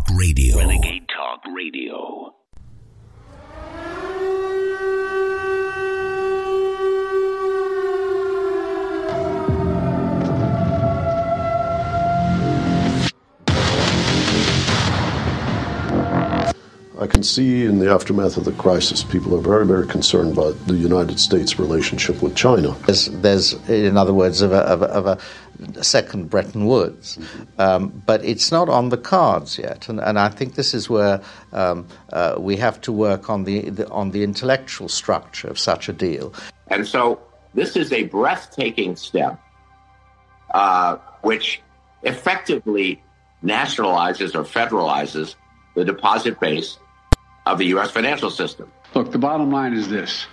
Talk Radio. Renegade Talk Radio. Can see in the aftermath of the crisis, people are very, very concerned about the United States' relationship with China. There's, there's in other words, of a, of a, of a second Bretton Woods. Um, but it's not on the cards yet. And, and I think this is where um, uh, we have to work on the, the, on the intellectual structure of such a deal. And so this is a breathtaking step, uh, which effectively nationalizes or federalizes the deposit base of the U.S. financial system. Look, the bottom line is this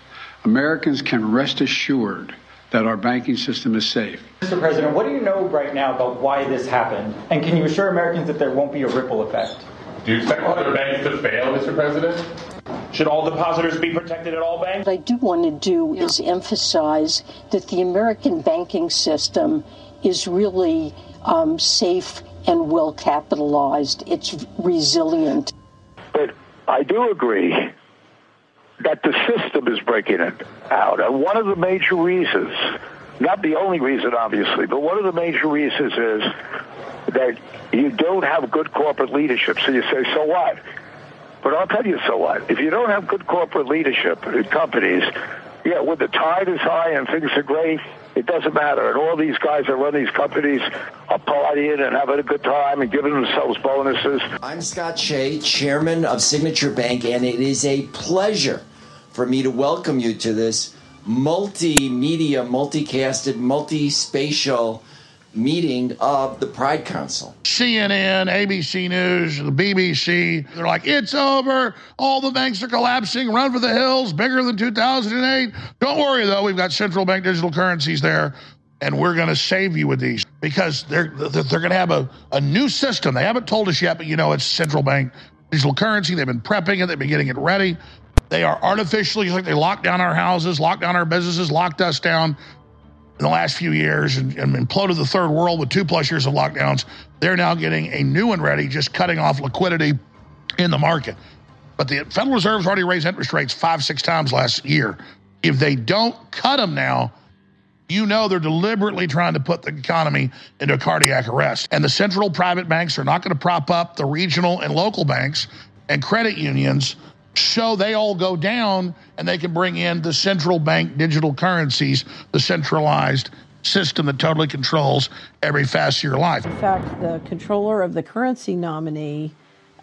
Americans can rest assured that our banking system is safe. Mr. President, what do you know right now about why this happened? And can you assure Americans that there won't be a ripple effect? Do you expect other banks to fail, Mr. President? Should all depositors be protected at all banks? What I do want to do yeah. is emphasize that the American banking system is really um, safe and well capitalized. It's resilient. But I do agree that the system is breaking it out. And one of the major reasons, not the only reason, obviously, but one of the major reasons is that you don't have good corporate leadership. So you say, so what? But I'll tell you so what. If you don't have good corporate leadership in companies, yeah, when the tide is high and things are great, it doesn't matter. And all these guys that run these companies are partying and having a good time and giving themselves bonuses. I'm Scott Shay, chairman of Signature Bank, and it is a pleasure for me to welcome you to this multimedia, multicasted, multi-spatial meeting of the Pride Council. CNN, ABC News, the BBC, they're like, it's over. All the banks are collapsing. Run for the hills, bigger than 2008. Don't worry, though. We've got central bank digital currencies there, and we're going to save you with these because they're, they're going to have a, a new system. They haven't told us yet, but you know, it's central bank digital currency. They've been prepping it, they've been getting it ready. They are artificially, like they locked down our houses, locked down our businesses, locked us down in the last few years and, and, imploded the third world with two plus years of lockdowns. They're now getting a new one ready, just cutting off liquidity in the market. But the Federal Reserve's already raised interest rates five, six times last year. If they don't cut them now, you know they're deliberately trying to put the economy into cardiac arrest. And the central private banks are not going to prop up the regional and local banks and credit unions so they all go down and they can bring in the central bank digital currencies, the centralized system that totally controls every facet of your life. In fact, the controller of the currency nominee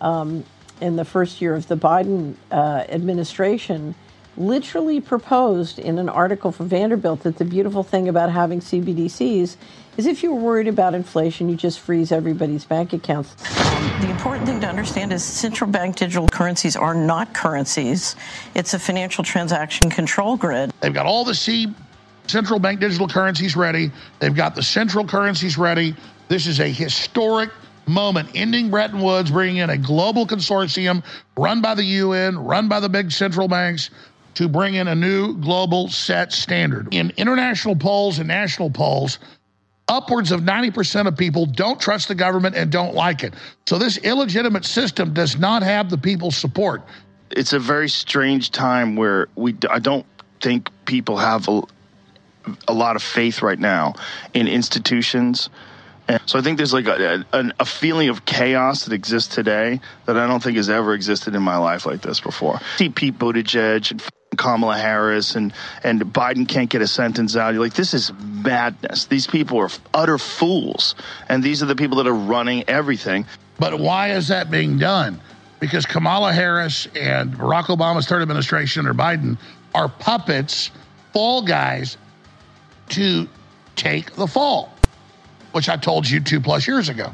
um, in the first year of the Biden uh, administration literally proposed in an article for Vanderbilt that the beautiful thing about having CBDCs is if you're worried about inflation, you just freeze everybody's bank accounts. The important thing to understand is central bank digital currencies are not currencies. It's a financial transaction control grid. They've got all the C central bank digital currencies ready. They've got the central currencies ready. This is a historic moment, ending Bretton Woods, bringing in a global consortium run by the UN, run by the big central banks to bring in a new global set standard. In international polls and national polls, upwards of 90% of people don't trust the government and don't like it. So this illegitimate system does not have the people's support. It's a very strange time where we I don't think people have a, a lot of faith right now in institutions. And so I think there's like a, a, a, feeling of chaos that exists today that I don't think has ever existed in my life like this before. See Pete Buttigieg and Kamala Harris and and Biden can't get a sentence out. You're like, this is madness. These people are utter fools, and these are the people that are running everything. But why is that being done? Because Kamala Harris and Barack Obama's third administration or Biden are puppets, fall guys, to take the fall, which I told you two plus years ago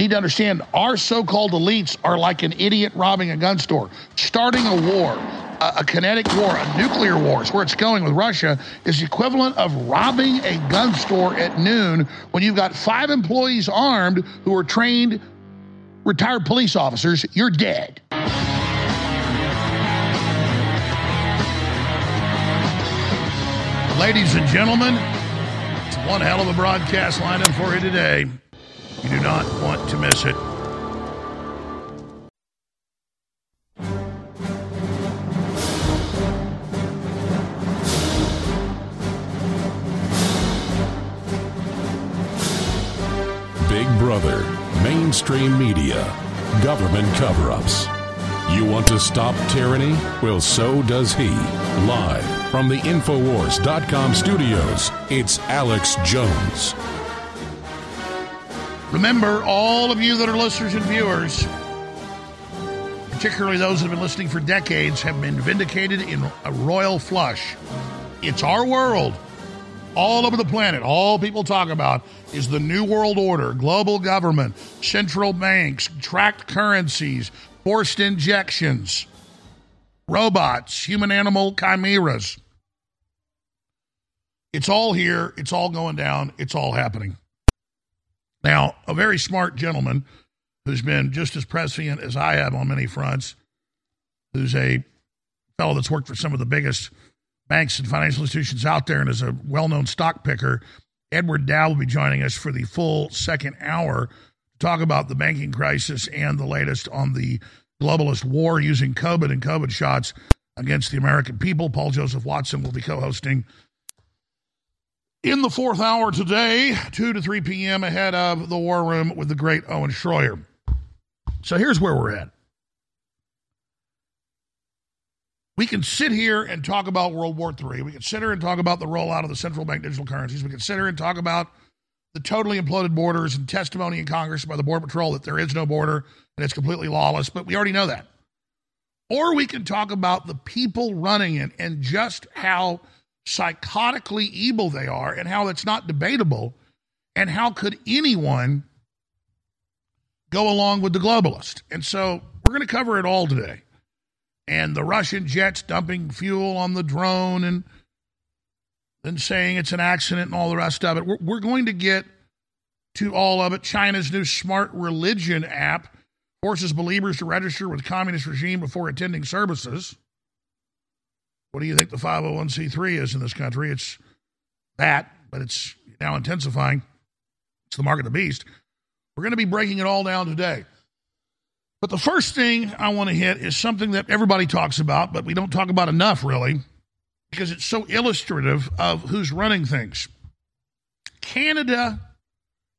need to understand our so-called elites are like an idiot robbing a gun store, starting a war, a, a kinetic war, a nuclear war. Is where it's going with Russia is the equivalent of robbing a gun store at noon when you've got five employees armed who are trained retired police officers. You're dead. Ladies and gentlemen, it's one hell of a broadcast lineup for you today. You do not want to miss it. Mainstream media, government cover ups. You want to stop tyranny? Well, so does he. Live from the Infowars.com studios, it's Alex Jones. Remember, all of you that are listeners and viewers, particularly those that have been listening for decades, have been vindicated in a royal flush. It's our world. All over the planet, all people talk about is the New World Order, global government, central banks, tracked currencies, forced injections, robots, human animal chimeras. It's all here. It's all going down. It's all happening. Now, a very smart gentleman who's been just as prescient as I have on many fronts, who's a fellow that's worked for some of the biggest banks and financial institutions out there and is a well known stock picker. Edward Dowd will be joining us for the full second hour to talk about the banking crisis and the latest on the globalist war using COVID and COVID shots against the American people. Paul Joseph Watson will be co hosting in the fourth hour today, 2 to 3 p.m., ahead of the War Room with the great Owen Schroyer. So here's where we're at. We can sit here and talk about World War III. We can sit here and talk about the rollout of the central bank digital currencies. We can sit here and talk about the totally imploded borders and testimony in Congress by the Border Patrol that there is no border and it's completely lawless, but we already know that. Or we can talk about the people running it and just how psychotically evil they are and how it's not debatable and how could anyone go along with the globalist. And so we're going to cover it all today. And the Russian jets dumping fuel on the drone and then saying it's an accident and all the rest of it. We're, we're going to get to all of it. China's new smart religion app forces believers to register with communist regime before attending services. What do you think the 501c3 is in this country? It's that, but it's now intensifying. It's the mark of the beast. We're going to be breaking it all down today. But the first thing I want to hit is something that everybody talks about, but we don't talk about enough, really, because it's so illustrative of who's running things. Canada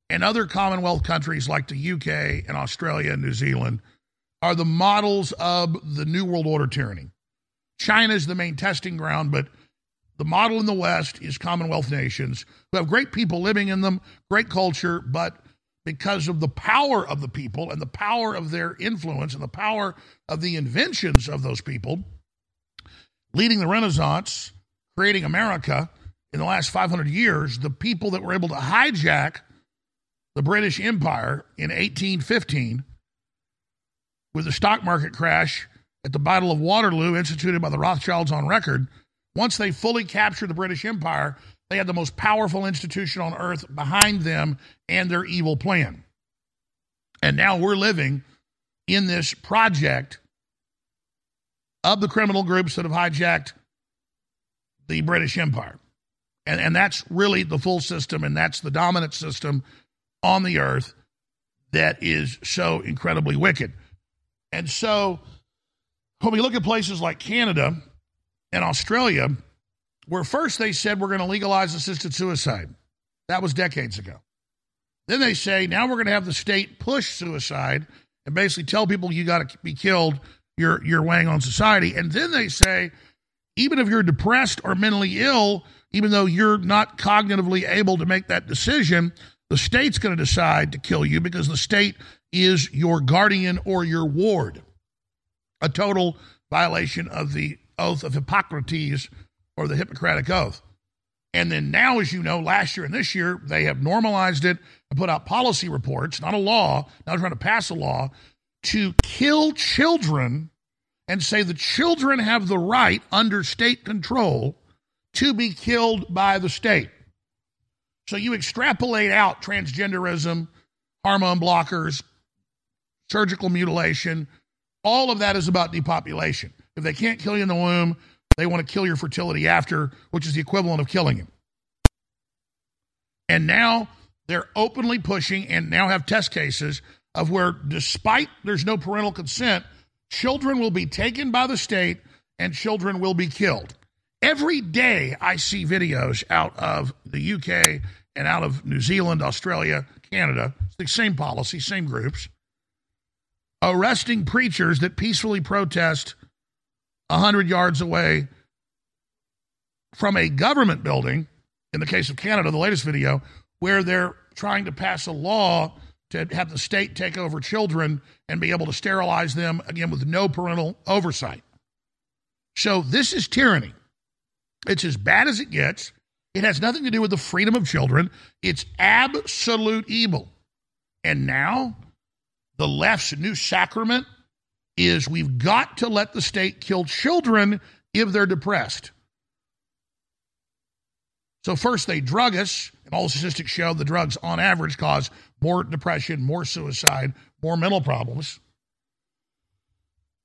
and other Commonwealth countries like the UK and Australia and New Zealand are the models of the New World Order tyranny. China is the main testing ground, but the model in the West is Commonwealth nations who have great people living in them, great culture, but because of the power of the people and the power of their influence and the power of the inventions of those people, leading the Renaissance, creating America in the last 500 years, the people that were able to hijack the British Empire in 1815 with the stock market crash at the Battle of Waterloo, instituted by the Rothschilds on record, once they fully captured the British Empire, they had the most powerful institution on earth behind them and their evil plan. And now we're living in this project of the criminal groups that have hijacked the British Empire. And, and that's really the full system, and that's the dominant system on the earth that is so incredibly wicked. And so when we look at places like Canada and Australia, where first they said we're going to legalize assisted suicide, that was decades ago. Then they say now we're going to have the state push suicide and basically tell people you got to be killed, you're you're weighing on society. And then they say even if you're depressed or mentally ill, even though you're not cognitively able to make that decision, the state's going to decide to kill you because the state is your guardian or your ward a total violation of the oath of Hippocrates or the Hippocratic Oath. And then now, as you know, last year and this year, they have normalized it and put out policy reports, not a law, not trying to pass a law, to kill children and say the children have the right under state control to be killed by the state. So you extrapolate out transgenderism, hormone blockers, surgical mutilation, all of that is about depopulation. If they can't kill you in the womb, they want to kill your fertility after, which is the equivalent of killing you. And now they're openly pushing and now have test cases of where, despite there's no parental consent, children will be taken by the state and children will be killed. Every day I see videos out of the UK and out of New Zealand, Australia, Canada, the same policy, same groups, arresting preachers that peacefully protest 100 yards away from a government building, in the case of Canada, the latest video, where they're trying to pass a law to have the state take over children and be able to sterilize them, again, with no parental oversight. So this is tyranny. It's as bad as it gets. It has nothing to do with the freedom of children. It's absolute evil. And now, the left's new sacrament is we've got to let the state kill children if they're depressed. So, first, they drug us, and all the statistics show the drugs, on average, cause more depression, more suicide, more mental problems.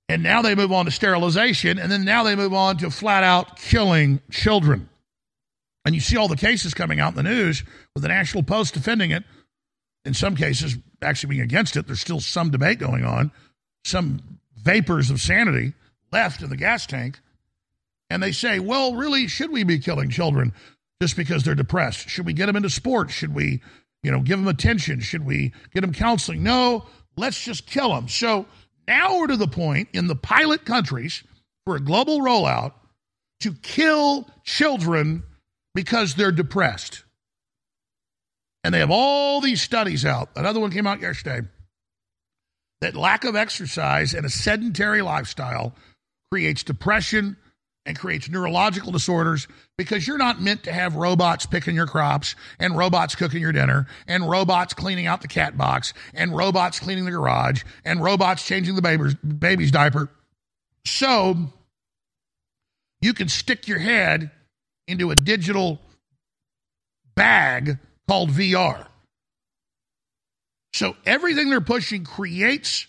And now they move on to sterilization, and then now they move on to flat out killing children. And you see all the cases coming out in the news with the National Post defending it. In some cases, actually being against it. There's still some debate going on, some vapors of sanity left in the gas tank. And they say, well, really, should we be killing children just because they're depressed? Should we get them into sports? Should we, you know, give them attention? Should we get them counseling? No, let's just kill them. So now we're to the point in the pilot countries for a global rollout to kill children because they're depressed. And they have all these studies out. Another one came out yesterday that lack of exercise and a sedentary lifestyle creates depression and creates neurological disorders because you're not meant to have robots picking your crops and robots cooking your dinner and robots cleaning out the cat box and robots cleaning the garage and robots changing the baby's, baby's diaper. So you can stick your head into a digital bag called VR. So everything they're pushing creates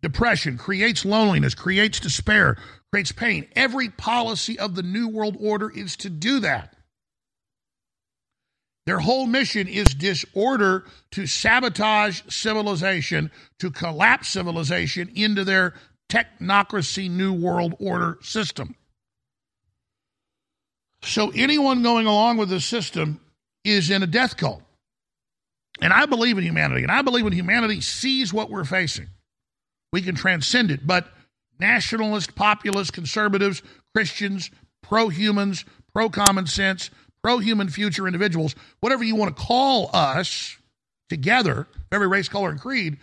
depression, creates loneliness, creates despair, creates pain. Every policy of the New World Order is to do that. Their whole mission is disorder to sabotage civilization, to collapse civilization into their technocracy New World Order system. So anyone going along with the system is in a death cult. And I believe in humanity, and I believe when humanity sees what we're facing, we can transcend it. But nationalist, populist, conservatives, Christians, pro humans, pro common sense, pro human future individuals, whatever you want to call us together, every race, color, and creed,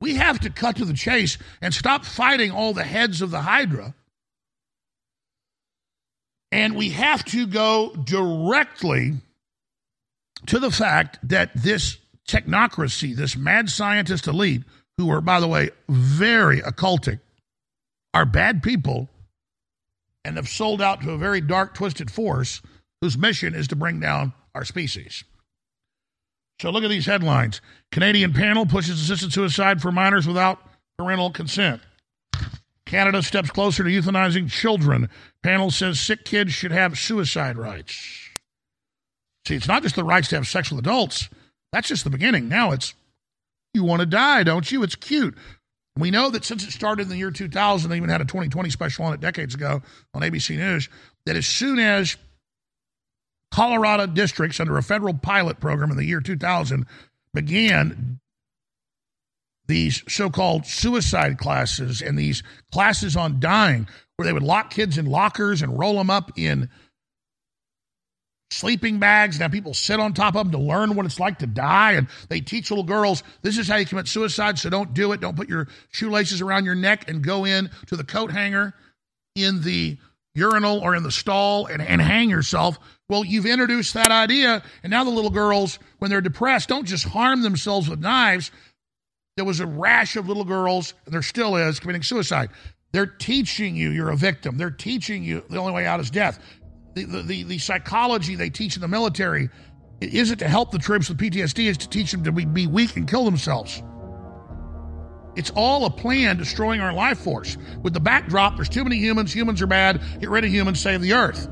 we have to cut to the chase and stop fighting all the heads of the Hydra. And we have to go directly to the fact that this technocracy, this mad scientist elite, who are, by the way, very occultic, are bad people and have sold out to a very dark, twisted force whose mission is to bring down our species. So look at these headlines Canadian panel pushes assisted suicide for minors without parental consent. Canada steps closer to euthanizing children. Panel says sick kids should have suicide rights. See, it's not just the rights to have sex with adults. That's just the beginning. Now it's you want to die, don't you? It's cute. We know that since it started in the year 2000, they even had a 2020 special on it decades ago on ABC News, that as soon as Colorado districts under a federal pilot program in the year 2000 began these so called suicide classes and these classes on dying, where they would lock kids in lockers and roll them up in sleeping bags. Now people sit on top of them to learn what it's like to die. And they teach little girls, this is how you commit suicide. So don't do it. Don't put your shoelaces around your neck and go in to the coat hanger in the urinal or in the stall and, and hang yourself. Well, you've introduced that idea. And now the little girls, when they're depressed, don't just harm themselves with knives. There was a rash of little girls, and there still is, committing suicide. They're teaching you you're a victim. They're teaching you the only way out is death the, the, the psychology they teach in the military isn't to help the troops with PTSD, it's to teach them to be weak and kill themselves. It's all a plan destroying our life force. With the backdrop, there's too many humans, humans are bad, get rid of humans, save the earth.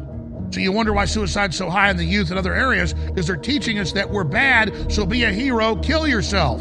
So you wonder why suicide's so high in the youth and other areas, because they're teaching us that we're bad, so be a hero, kill yourself.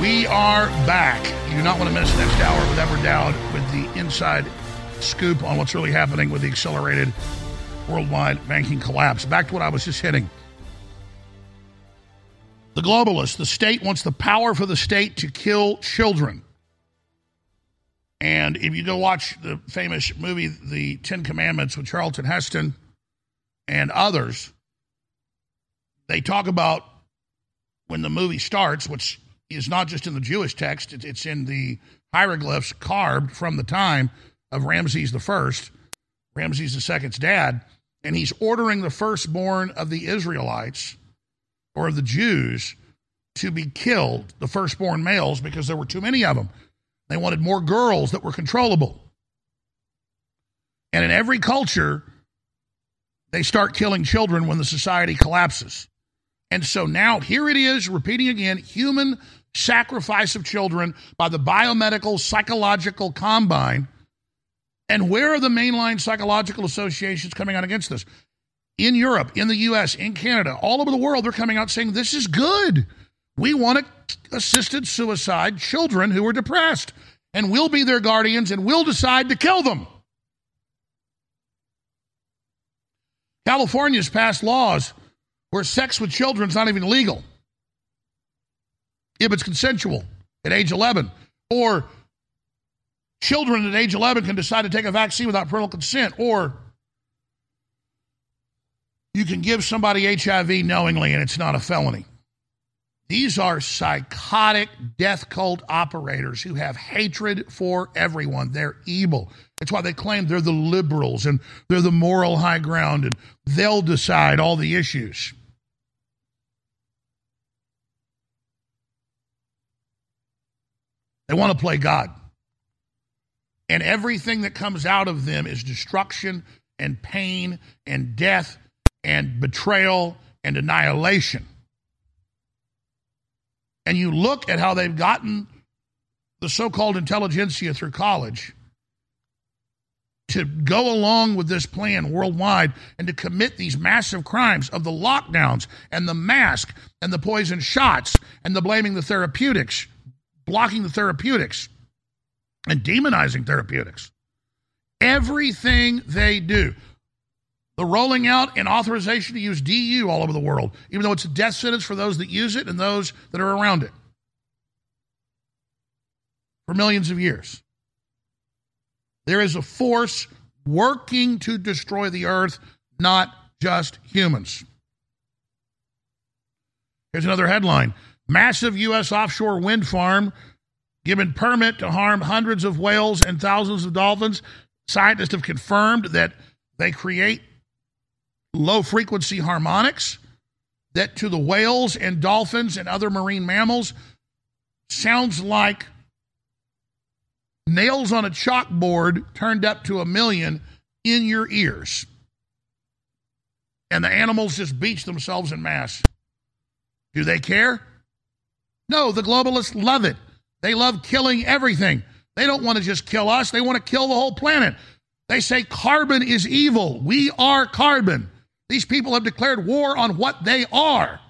We are back. You do not want to miss next hour with Edward Dowd with the inside scoop on what's really happening with the accelerated worldwide banking collapse. Back to what I was just hitting. The globalists, the state wants the power for the state to kill children. And if you go watch the famous movie, The Ten Commandments, with Charlton Heston and others, they talk about when the movie starts, which is not just in the Jewish text, it's in the hieroglyphs carved from the time of Ramses First, Ramses Second's dad, and he's ordering the firstborn of the Israelites or of the Jews to be killed, the firstborn males, because there were too many of them. They wanted more girls that were controllable. And in every culture, they start killing children when the society collapses. And so now here it is, repeating again human sacrifice of children by the biomedical psychological combine. And where are the mainline psychological associations coming out against this? In Europe, in the US, in Canada, all over the world, they're coming out saying this is good. We want assisted suicide children who are depressed, and we'll be their guardians and we'll decide to kill them. California's passed laws where sex with children is not even legal if it's consensual at age 11. Or children at age 11 can decide to take a vaccine without parental consent. Or you can give somebody HIV knowingly and it's not a felony. These are psychotic death cult operators who have hatred for everyone. They're evil. That's why they claim they're the liberals and they're the moral high ground and they'll decide all the issues. They want to play God. And everything that comes out of them is destruction and pain and death and betrayal and annihilation. And you look at how they've gotten the so called intelligentsia through college to go along with this plan worldwide and to commit these massive crimes of the lockdowns and the mask and the poison shots and the blaming the therapeutics blocking the therapeutics and demonizing therapeutics. Everything they do. The rolling out and authorization to use DU all over the world, even though it's a death sentence for those that use it and those that are around it. for millions of years. There is a force working to destroy the earth, not just humans. Here's another headline Massive U.S. offshore wind farm given permit to harm hundreds of whales and thousands of dolphins. Scientists have confirmed that they create low frequency harmonics that to the whales and dolphins and other marine mammals sounds like nails on a chalkboard turned up to a million in your ears. And the animals just beach themselves in mass. Do they care? No, the globalists love it. They love killing everything. They don't want to just kill us, they want to kill the whole planet. They say carbon is evil. We are carbon. These people have declared war on what they are.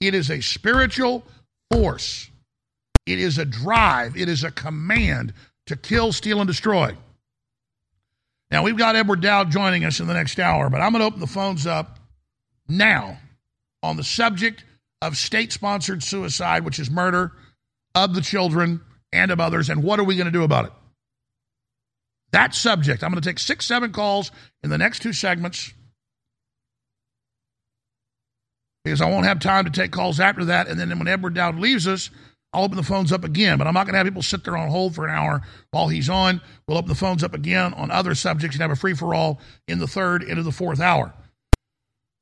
It is a spiritual force, it is a drive, it is a command to kill, steal, and destroy. Now, we've got Edward Dowd joining us in the next hour, but I'm going to open the phones up now on the subject of state sponsored suicide, which is murder of the children and of others, and what are we going to do about it? That subject. I'm going to take six, seven calls in the next two segments because I won't have time to take calls after that. And then when Edward Dowd leaves us, I'll open the phones up again. But I'm not going to have people sit there on hold for an hour while he's on. We'll open the phones up again on other subjects and have a free for all in the third into the fourth hour.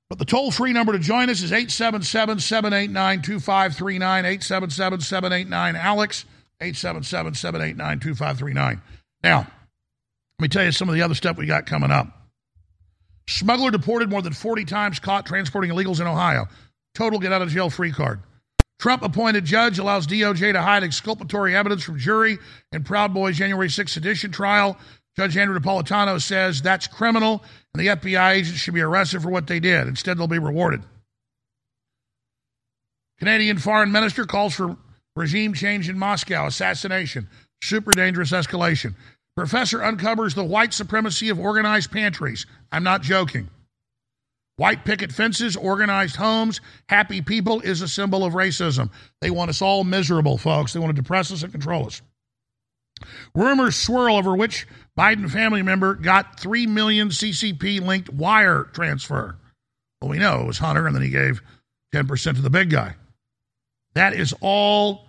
But the toll free number to join us is 877 789 2539. 877 789 Alex. 877 789 2539. Now, let me tell you some of the other stuff we got coming up. Smuggler deported more than 40 times, caught transporting illegals in Ohio. Total get out of jail free card. Trump appointed judge allows DOJ to hide exculpatory evidence from jury in Proud Boys January 6th sedition trial. Judge Andrew Napolitano says that's criminal and the FBI agents should be arrested for what they did. Instead, they'll be rewarded. Canadian foreign minister calls for regime change in Moscow, assassination, super dangerous escalation. Professor uncovers the white supremacy of organized pantries. I'm not joking. White picket fences, organized homes, happy people is a symbol of racism. They want us all miserable, folks. They want to depress us and control us. Rumors swirl over which Biden family member got 3 million CCP linked wire transfer. Well, we know it was Hunter, and then he gave 10% to the big guy. That is all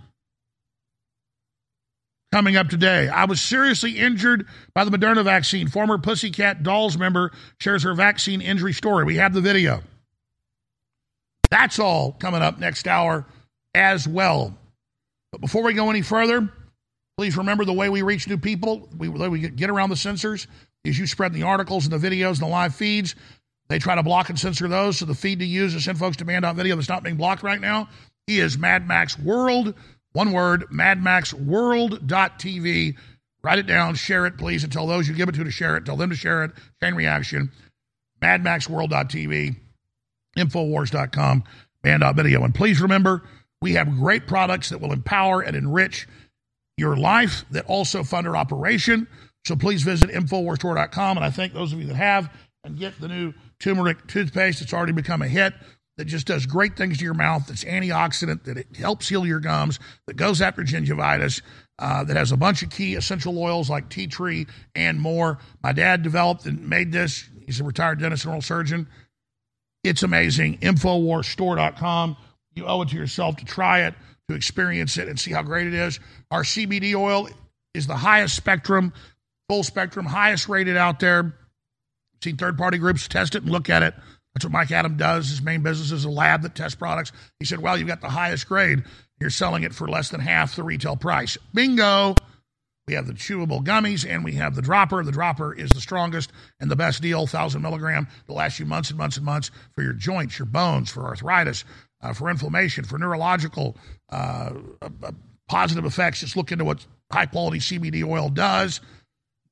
coming up today. I was seriously injured by the Moderna vaccine. Former Pussycat Dolls member shares her vaccine injury story. We have the video. That's all coming up next hour as well. But before we go any further, Please remember the way we reach new people, we, we get around the censors, is you spread the articles and the videos and the live feeds. They try to block and censor those, so the feed to use is video that's not being blocked right now. He is Mad Max World, one word, madmaxworld.tv. Write it down, share it, please, and tell those you give it to to share it. Tell them to share it. Chain reaction. Madmaxworld.tv, Infowars.com, man.video. And please remember, we have great products that will empower and enrich your life that also fund our operation. So please visit InfoWarsStore.com. And I thank those of you that have and get the new turmeric toothpaste. It's already become a hit that just does great things to your mouth, that's antioxidant, that it helps heal your gums, that goes after gingivitis, uh, that has a bunch of key essential oils like tea tree and more. My dad developed and made this. He's a retired dentist and oral surgeon. It's amazing. InfoWarsStore.com. You owe it to yourself to try it to experience it and see how great it is. Our CBD oil is the highest spectrum, full spectrum, highest rated out there. I've seen third party groups test it and look at it. That's what Mike Adams does. His main business is a lab that tests products. He said, Well, you've got the highest grade. You're selling it for less than half the retail price. Bingo. We have the chewable gummies and we have the dropper. The dropper is the strongest and the best deal, 1,000 milligram, the last few months and months and months for your joints, your bones, for arthritis, uh, for inflammation, for neurological uh, positive effects. Just look into what high quality CBD oil does.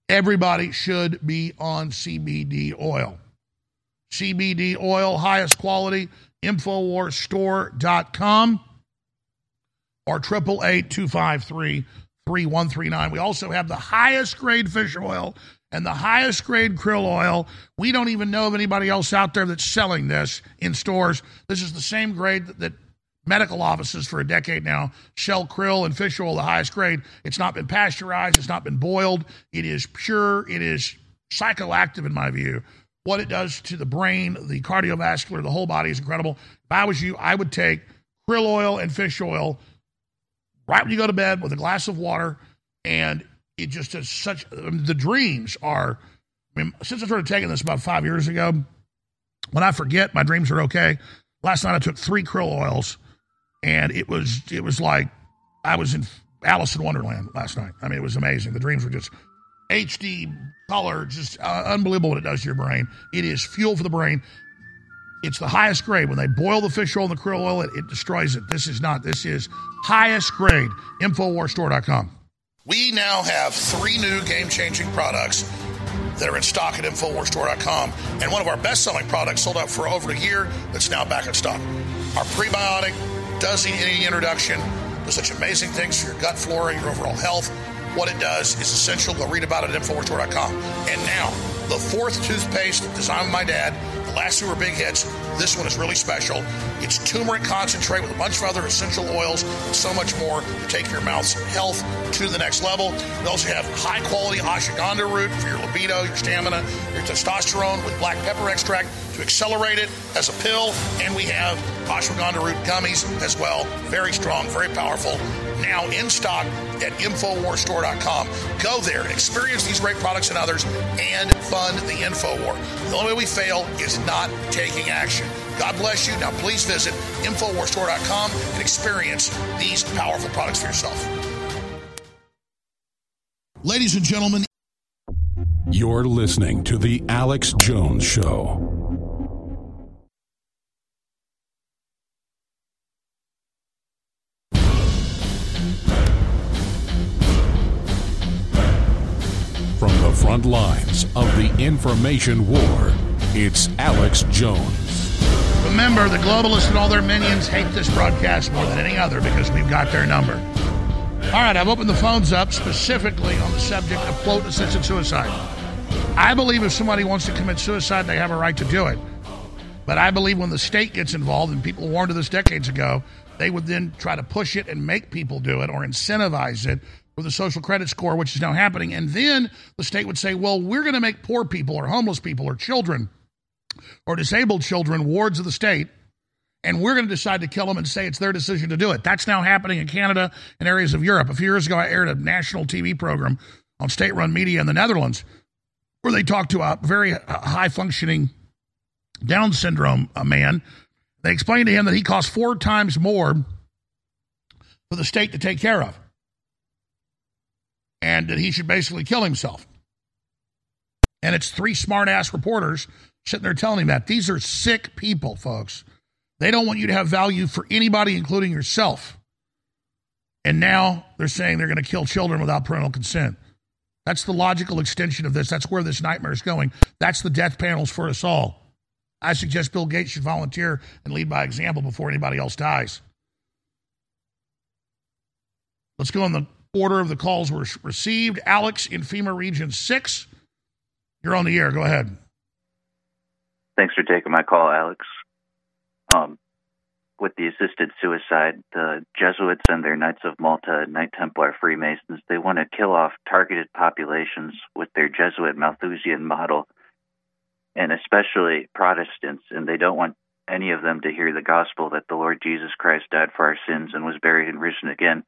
Everybody should be on CBD oil. CBD oil, highest quality, InfoWarsStore.com or 888 253 3139. We also have the highest grade fish oil and the highest grade krill oil. We don't even know of anybody else out there that's selling this in stores. This is the same grade that, that medical offices for a decade now Shell krill and fish oil the highest grade. It's not been pasteurized, it's not been boiled. It is pure, it is psychoactive in my view. What it does to the brain, the cardiovascular, the whole body is incredible. If I was you, I would take krill oil and fish oil right when you go to bed with a glass of water, and it just is such. Um, the dreams are. I mean, since I started taking this about five years ago, when I forget, my dreams are okay. Last night I took three krill oils, and it was it was like I was in Alice in Wonderland last night. I mean, it was amazing. The dreams were just HD color, just uh, unbelievable what it does to your brain. It is fuel for the brain. It's the highest grade. When they boil the fish oil and the krill oil, it, it destroys it. This is not. This is highest grade. Infowarsstore.com. We now have three new game changing products that are in stock at Infowarsstore.com. And one of our best selling products sold out for over a year that's now back in stock. Our prebiotic need any introduction. Does such amazing things for your gut flora, your overall health. What it does is essential. Go read about it at Infowarsstore.com. And now, the fourth toothpaste designed by my dad The last two were big hits. This one is really special. It's turmeric concentrate with a bunch of other essential oils and so much more to take your mouth's health to the next level. We also have high quality ashwagandha root for your libido, your stamina, your testosterone with black pepper extract to accelerate it as a pill. And we have ashwagandha root gummies as well. Very strong, very powerful. Now in stock at InfoWarsStore.com. Go there experience these great products and others and fund the InfoWar. The only way we fail is not taking action. God bless you. Now please visit InfoWarsStore.com and experience these powerful products for yourself. Ladies and gentlemen, you're listening to The Alex Jones Show. Front lines of the information war, it's Alex Jones. Remember, the globalists and all their minions hate this broadcast more than any other because we've got their number. All right, I've opened the phones up specifically on the subject of quote assisted suicide. I believe if somebody wants to commit suicide, they have a right to do it. But I believe when the state gets involved, and people warned of this decades ago, they would then try to push it and make people do it or incentivize it with a social credit score, which is now happening. And then the state would say, well, we're going to make poor people or homeless people or children or disabled children wards of the state. And we're going to decide to kill them and say it's their decision to do it. That's now happening in Canada and areas of Europe. A few years ago, I aired a national TV program on state run media in the Netherlands where they talked to a very high functioning Down syndrome man. They explained to him that he costs four times more for the state to take care of and that he should basically kill himself. And it's three smart ass reporters sitting there telling him that. These are sick people, folks. They don't want you to have value for anybody, including yourself. And now they're saying they're going to kill children without parental consent. That's the logical extension of this. That's where this nightmare is going. That's the death panels for us all. I suggest Bill Gates should volunteer and lead by example before anybody else dies. Let's go on the order of the calls were received. Alex in FEMA Region 6, you're on the air. Go ahead. Thanks for taking my call, Alex. Um, with the assisted suicide, the Jesuits and their Knights of Malta, Knight Templar Freemasons, they want to kill off targeted populations with their Jesuit Malthusian model, and especially Protestants, and they don't want any of them to hear the gospel that the Lord Jesus Christ died for our sins and was buried and risen again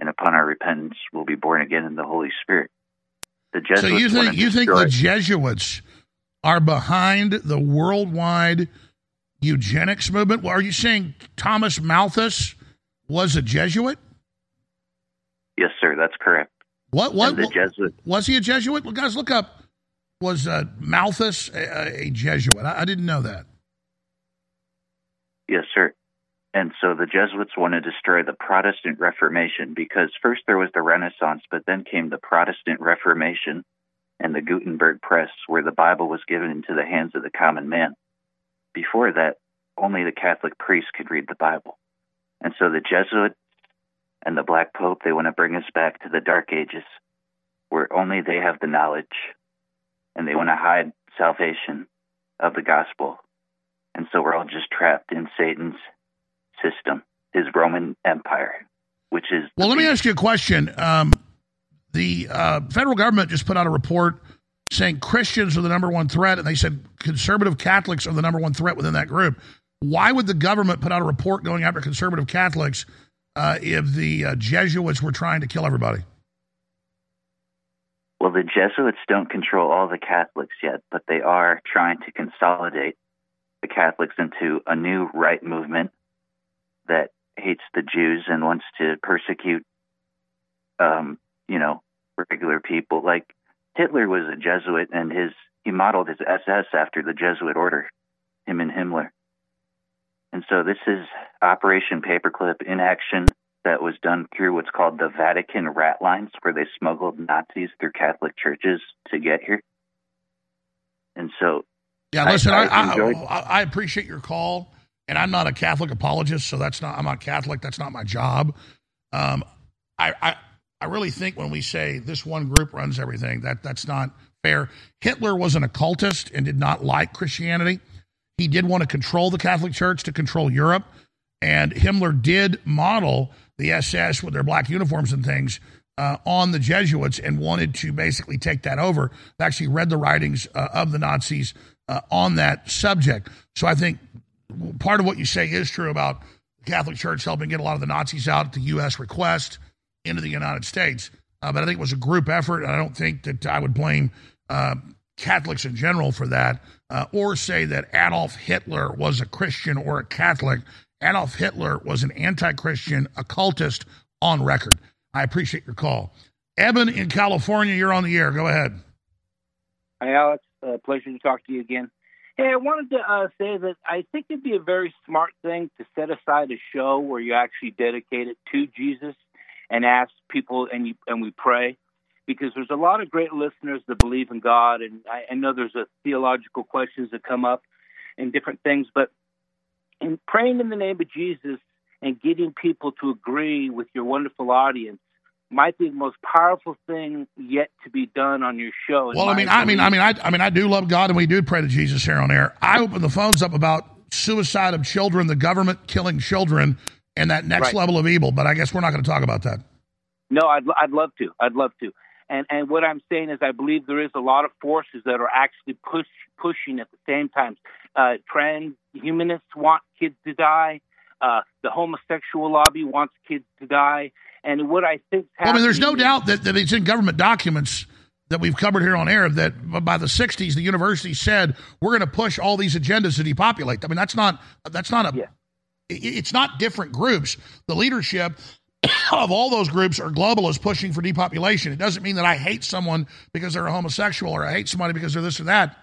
and upon our repentance we'll be born again in the Holy Spirit. The Jesuits so you think you think the Jesuits are behind the worldwide eugenics movement? Well, are you saying Thomas Malthus was a Jesuit? Yes, sir. That's correct. What? What? the Jesuit was he a Jesuit? Well, guys, look up. Was uh, Malthus a, a Jesuit? I, I didn't know that. Yes, sir. And so the Jesuits want to destroy the Protestant Reformation because first there was the Renaissance, but then came the Protestant Reformation and the Gutenberg Press, where the Bible was given into the hands of the common man. Before that, only the Catholic priest could read the Bible. And so the Jesuits and the Black Pope, they want to bring us back to the Dark Ages, where only they have the knowledge and they want to hide salvation of the gospel. And so we're all just trapped in Satan's system is Roman Empire, which is. Well, let me ask you a question. Um, the uh, federal government just put out a report saying Christians are the number one threat, and they said conservative Catholics are the number one threat within that group. Why would the government put out a report going after conservative Catholics uh, if the uh, Jesuits were trying to kill everybody? Well, the Jesuits don't control all the Catholics yet, but they are trying to consolidate the Catholics into a new right movement that hates the Jews and wants to persecute, um, you know, regular people. Like Hitler was a Jesuit, and his he modeled his SS after the Jesuit order, him and Himmler. And so this is Operation Paperclip in action that was done through what's called the Vatican rat lines, where they smuggled Nazis through Catholic churches to get here. And so, yeah, listen, I, I, I, I, appreciate your call, and I'm not a Catholic apologist, so that's not I'm not Catholic. That's not my job. Um, I, I I really think when we say this one group runs everything, that that's not fair. Hitler was an occultist and did not like Christianity. He did want to control the Catholic Church to control Europe. And Himmler did model the SS with their black uniforms and things uh, on the Jesuits and wanted to basically take that over. I actually read the writings uh, of the Nazis uh, on that subject. So I think part of what you say is true about the Catholic Church helping get a lot of the Nazis out at the U.S. request into the United States. Uh, but I think it was a group effort. And I don't think that I would blame uh, Catholics in general for that uh, or say that Adolf Hitler was a Christian or a Catholic. Adolf Hitler was an anti Christian occultist on record. I appreciate your call. Evan in California, you're on the air. Go ahead. Hi, Alex. Uh, pleasure to talk to you again. Hey, I wanted to uh, say that I think it'd be a very smart thing to set aside a show where you actually dedicate it to Jesus and ask people, and you, and we pray, because there's a lot of great listeners that believe in God, and I, I know there's a theological questions that come up and different things, but in praying in the name of Jesus and getting people to agree with your wonderful audience might be the most powerful thing yet to be done on your show. Well, I mean, I mean, I mean, I, I mean, I do love God, and we do pray to Jesus here on air. I open the phones up about suicide of children, the government killing children, and that next right. level of evil. But I guess we're not going to talk about that. No, I'd, I'd love to. I'd love to. And and what I'm saying is, I believe there is a lot of forces that are actually push pushing at the same time. Uh, transhumanists want kids to die. Uh, the homosexual lobby wants kids to die. And what I think, well, I mean, there's no doubt that, that it's in government documents that we've covered here on air that by the 60s the university said we're going to push all these agendas to depopulate. I mean, that's not that's not a yeah. it's not different groups. The leadership of all those groups are globalists pushing for depopulation. It doesn't mean that I hate someone because they're a homosexual or I hate somebody because they're this or that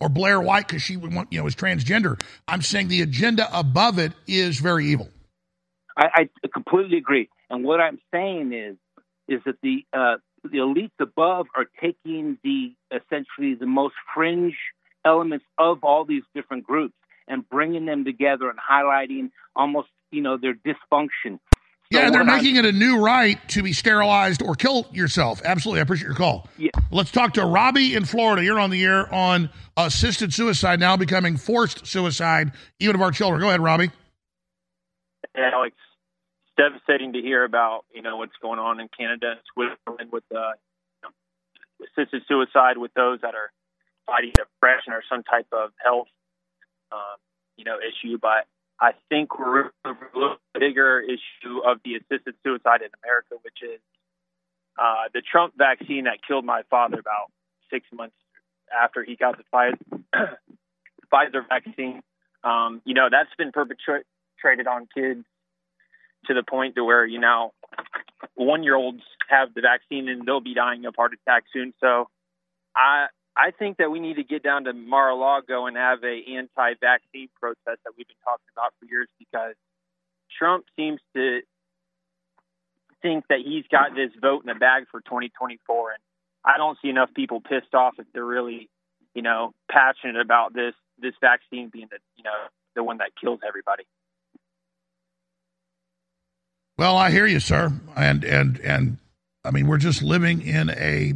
or Blair White because she want, you know is transgender. I'm saying the agenda above it is very evil. I, I completely agree. And what I'm saying is is that the uh, the elites above are taking the essentially the most fringe elements of all these different groups and bringing them together and highlighting almost you know their dysfunction yeah, they're making it a new right to be sterilized or kill yourself. Absolutely. I appreciate your call. Yeah. Let's talk to Robbie in Florida. You're on the air on assisted suicide now becoming forced suicide, even of our children. Go ahead, Robbie. Yeah, Alex, it's devastating to hear about, you know, what's going on in Canada and Switzerland with uh, assisted suicide with those that are fighting depression or some type of health, uh, you know, issue. But I think we're a bigger issue of the assisted suicide in America, which is uh, the Trump vaccine that killed my father about six months after he got the Pfizer, Pfizer vaccine. Um, you know, that's been perpetrated on kids to the point to where, you know, one year olds have the vaccine and they'll be dying of heart attack soon. So I, I think that we need to get down to Mar-a-Lago and have a anti-vaccine protest that we've been talking about for years because Trump seems to think that he's got this vote in the bag for 2024, and I don't see enough people pissed off if they're really, you know, passionate about this this vaccine being the you know the one that kills everybody. Well, I hear you, sir, and and and I mean we're just living in a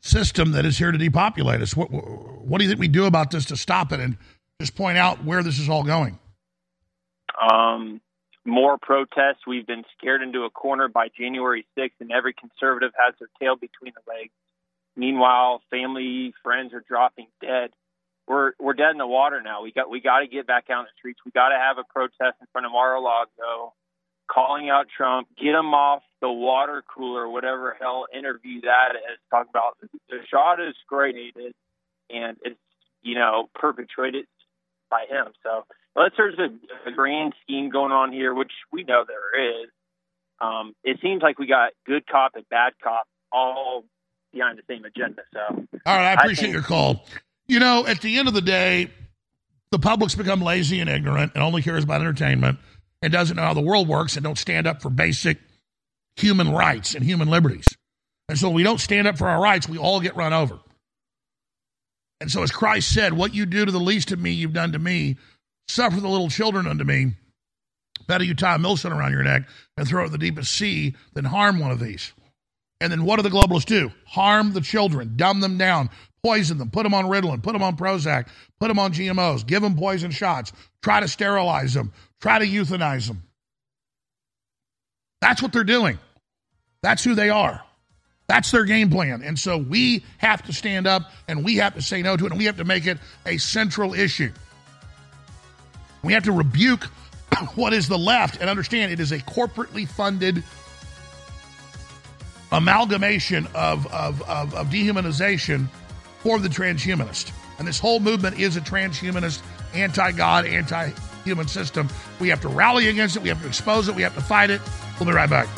system that is here to depopulate us. What, what do you think we do about this to stop it and just point out where this is all going? Um, more protests. We've been scared into a corner by January 6th, and every conservative has their tail between the legs. Meanwhile, family, friends are dropping dead. We're we're dead in the water now. We got we got to get back out in the streets. We got to have a protest in front of Mar-a-Lago, calling out Trump, get him off the water cooler, whatever hell interview that is. Talk about the shot is created, and it's you know perpetrated by him. So unless there's a, a grand scheme going on here, which we know there is, um, it seems like we got good cop and bad cop all behind the same agenda. So, all right, I appreciate think- your call. You know, at the end of the day, the public's become lazy and ignorant and only cares about entertainment and doesn't know how the world works and don't stand up for basic human rights and human liberties. And so we don't stand up for our rights, we all get run over. And so, as Christ said, what you do to the least of me, you've done to me. Suffer the little children unto me. Better you tie a millstone around your neck and throw it in the deepest sea than harm one of these. And then what do the globalists do? Harm the children, dumb them down, poison them, put them on Ritalin, put them on Prozac, put them on GMOs, give them poison shots, try to sterilize them, try to euthanize them. That's what they're doing. That's who they are. That's their game plan. And so we have to stand up and we have to say no to it and we have to make it a central issue. We have to rebuke what is the left and understand it is a corporately funded amalgamation of, of, of, of dehumanization for the transhumanist. And this whole movement is a transhumanist, anti God, anti human system. We have to rally against it. We have to expose it. We have to fight it. We'll be right back.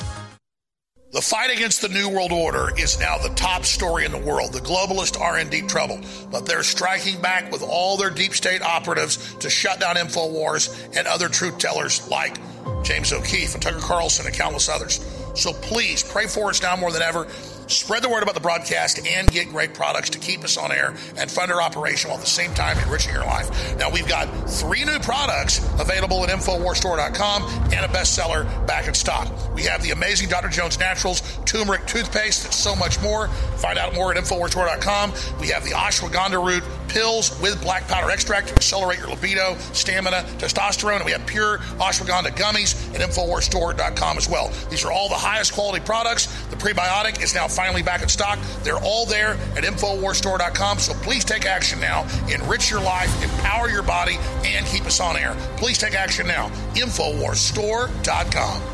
The fight against the New World Order is now the top story in the world. The globalists are in deep trouble, but they're striking back with all their deep state operatives to shut down InfoWars and other truth tellers like James O'Keefe and Tucker Carlson and countless others. So please pray for us now more than ever. Spread the word about the broadcast and get great products to keep us on air and fund our operation while at the same time enriching your life. Now, we've got three new products available at InfoWarsStore.com and a bestseller back in stock. We have the amazing Dr. Jones Naturals turmeric toothpaste and so much more. Find out more at InfoWarsStore.com. We have the ashwagandha root pills with black pepper extract to accelerate your libido, stamina, testosterone. And we have pure ashwagandha gummies at InfoWarsStore.com as well. These are all the highest quality products. The prebiotic is now finally back in stock. They're all there at InfoWarsStore.com. So please take action now. Enrich your life, empower your body, and keep us on air. Please take action now. InfoWarsStore.com.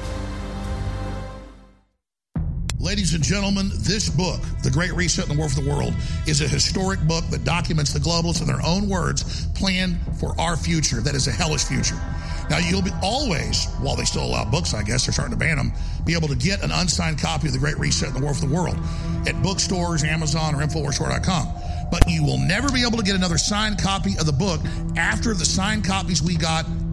Ladies and gentlemen, this book, The Great Reset and the War for the World, is a historic book that documents the globalists in their own words plan for our future that is a hellish future. Now, you'll be always, while they still allow books, I guess they're starting to ban them, be able to get an unsigned copy of The Great Reset and the War for the World at bookstores, Amazon, or InfoWarsStore.com. But you will never be able to get another signed copy of the book after the signed copies we got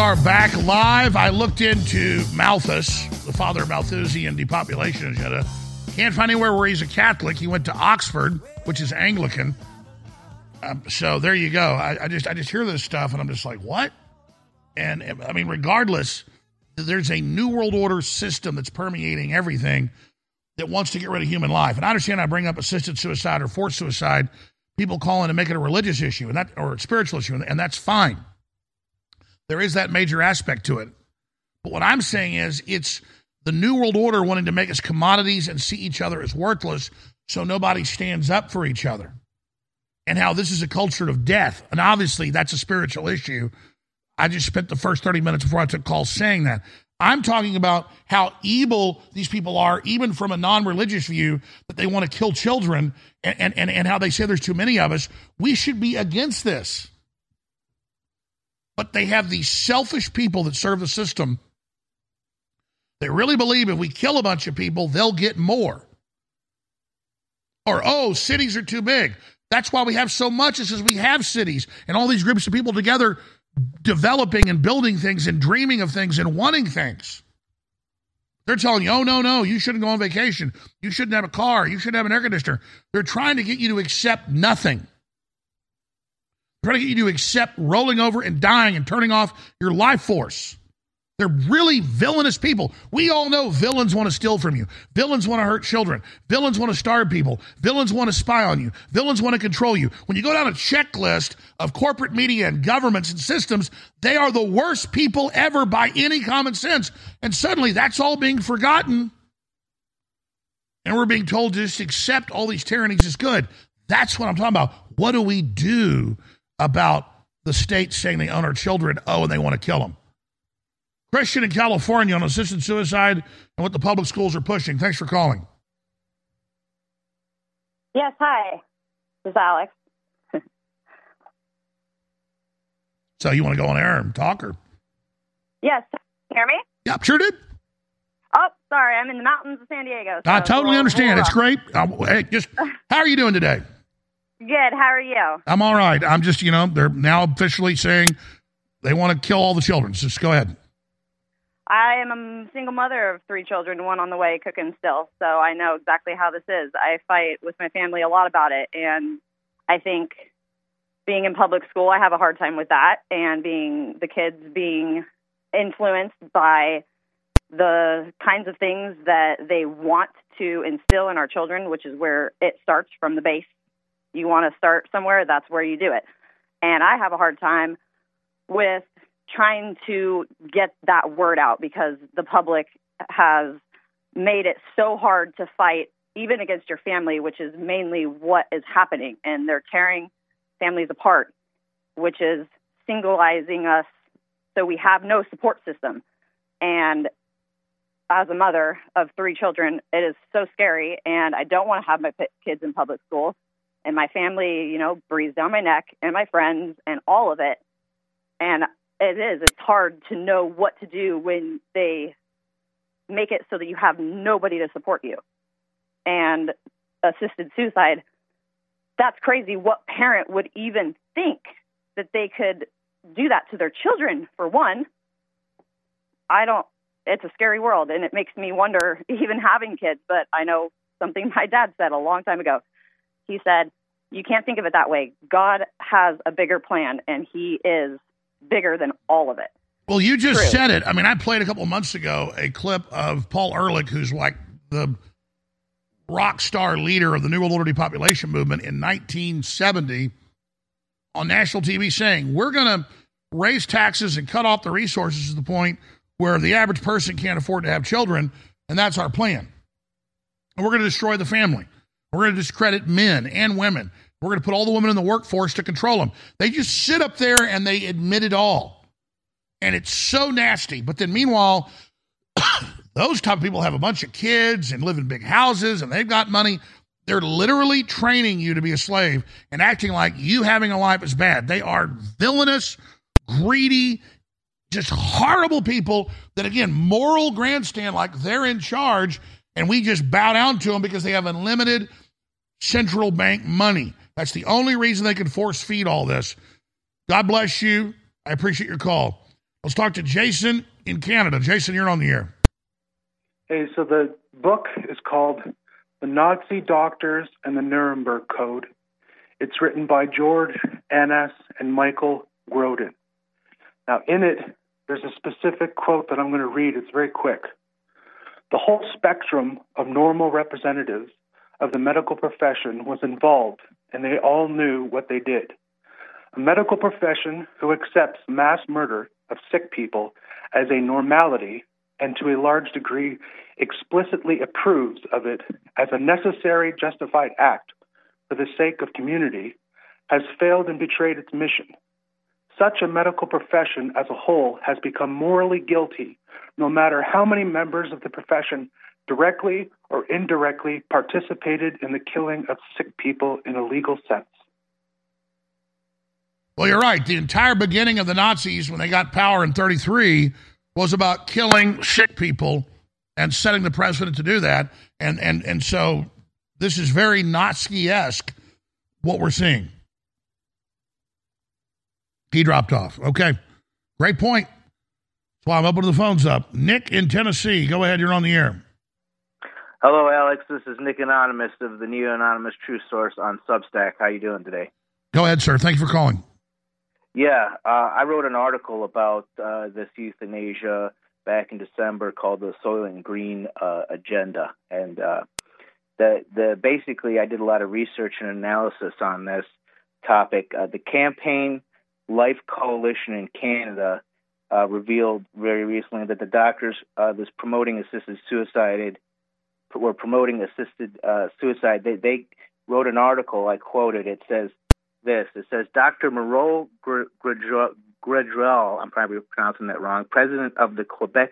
Are back live. I looked into Malthus, the father of Malthusian depopulation agenda. Can't find anywhere where he's a Catholic. He went to Oxford, which is Anglican. Um, so there you go. I, I just I just hear this stuff and I'm just like, what? And I mean, regardless, there's a new world order system that's permeating everything that wants to get rid of human life. And I understand I bring up assisted suicide or forced suicide. People calling to make it a religious issue and that or a spiritual issue, and that's fine. There is that major aspect to it. But what I'm saying is it's the New World Order wanting to make us commodities and see each other as worthless so nobody stands up for each other. And how this is a culture of death. And obviously, that's a spiritual issue. I just spent the first 30 minutes before I took calls saying that. I'm talking about how evil these people are, even from a non religious view, that they want to kill children and, and, and how they say there's too many of us. We should be against this. But they have these selfish people that serve the system. They really believe if we kill a bunch of people, they'll get more. Or, oh, cities are too big. That's why we have so much, is because we have cities and all these groups of people together developing and building things and dreaming of things and wanting things. They're telling you, oh, no, no, you shouldn't go on vacation. You shouldn't have a car. You shouldn't have an air conditioner. They're trying to get you to accept nothing. Trying to get you to accept rolling over and dying and turning off your life force. They're really villainous people. We all know villains want to steal from you. Villains want to hurt children. Villains want to starve people. Villains want to spy on you. Villains want to control you. When you go down a checklist of corporate media and governments and systems, they are the worst people ever by any common sense. And suddenly that's all being forgotten. And we're being told to just accept all these tyrannies is good. That's what I'm talking about. What do we do about the state saying they own our children? Oh, and they want to kill them. Christian in California on assisted suicide and what the public schools are pushing. Thanks for calling. Yes, hi. This is Alex. so you want to go on air and talk or? Yes. Hear me? Yep, sure did. Oh, sorry. I'm in the mountains of San Diego. So I totally understand. It's great. Uh, hey, just how are you doing today? Good. How are you? I'm all right. I'm just, you know, they're now officially saying they want to kill all the children. So just go ahead. I am a single mother of three children, one on the way, cooking still. So I know exactly how this is. I fight with my family a lot about it. And I think being in public school, I have a hard time with that. And being the kids being influenced by the kinds of things that they want to instill in our children, which is where it starts from the base. You want to start somewhere, that's where you do it. And I have a hard time with trying to get that word out because the public has made it so hard to fight even against your family, which is mainly what is happening. And they're tearing families apart, which is singleizing us so we have no support system. And as a mother of three children, it is so scary. And I don't want to have my kids in public school. And my family, you know, breathes down my neck and my friends and all of it. And it is. It's hard to know what to do when they make it so that you have nobody to support you. And assisted suicide, that's crazy. What parent would even think that they could do that to their children, for one? I don't, it's a scary world. And it makes me wonder, even having kids, but I know something my dad said a long time ago. He said, You can't think of it that way. God has a bigger plan, and He is bigger than all of it. Well, you just True. said it. I mean, I played a couple of months ago a clip of Paul Ehrlich, who's like the rock star leader of the New World Order depopulation movement in 1970 on national TV saying, We're going to raise taxes and cut off the resources to the point where the average person can't afford to have children. And that's our plan. And we're going to destroy the family. We're going to discredit men and women. We're going to put all the women in the workforce to control them. They just sit up there and they admit it all. And it's so nasty. But then, meanwhile, those type of people have a bunch of kids and live in big houses and they've got money. They're literally training you to be a slave and acting like you having a life is bad. They are villainous, greedy, just horrible people that, again, moral grandstand like they're in charge and we just bow down to them because they have unlimited central bank money. That's the only reason they can force feed all this. God bless you. I appreciate your call. Let's talk to Jason in Canada. Jason, you're on the air. Hey, so the book is called The Nazi Doctors and the Nuremberg Code. It's written by George Annas and Michael Grodin. Now, in it, there's a specific quote that I'm going to read. It's very quick. The whole spectrum of normal representatives of the medical profession was involved, and they all knew what they did. A medical profession who accepts mass murder of sick people as a normality and to a large degree explicitly approves of it as a necessary, justified act for the sake of community has failed and betrayed its mission. such a medical profession as a whole has become morally guilty, no matter how many members of the profession directly or indirectly participated in the killing of sick people in a legal sense. Well, you're right. The entire beginning of the Nazis, when they got power in 33, was about killing sick people and setting the president to do that. And, and, and so this is very Nazi esque what we're seeing. He dropped off. Okay. Great point. That's why I'm opening the phones up. Nick in Tennessee. Go ahead. You're on the air. Hello, Alex. This is Nick Anonymous of the Neo Anonymous Truth Source on Substack. How you doing today? Go ahead, sir. Thank you for calling. Yeah, uh, I wrote an article about uh, this euthanasia back in December called the Soylent Green uh, Agenda, and uh, the the basically I did a lot of research and analysis on this topic. Uh, the campaign Life Coalition in Canada uh, revealed very recently that the doctors uh, that's promoting assisted suicide were promoting assisted uh, suicide. They, they wrote an article. I quoted. It says this. It says Dr. Moreau Gredrel, I'm probably pronouncing that wrong, president of the Quebec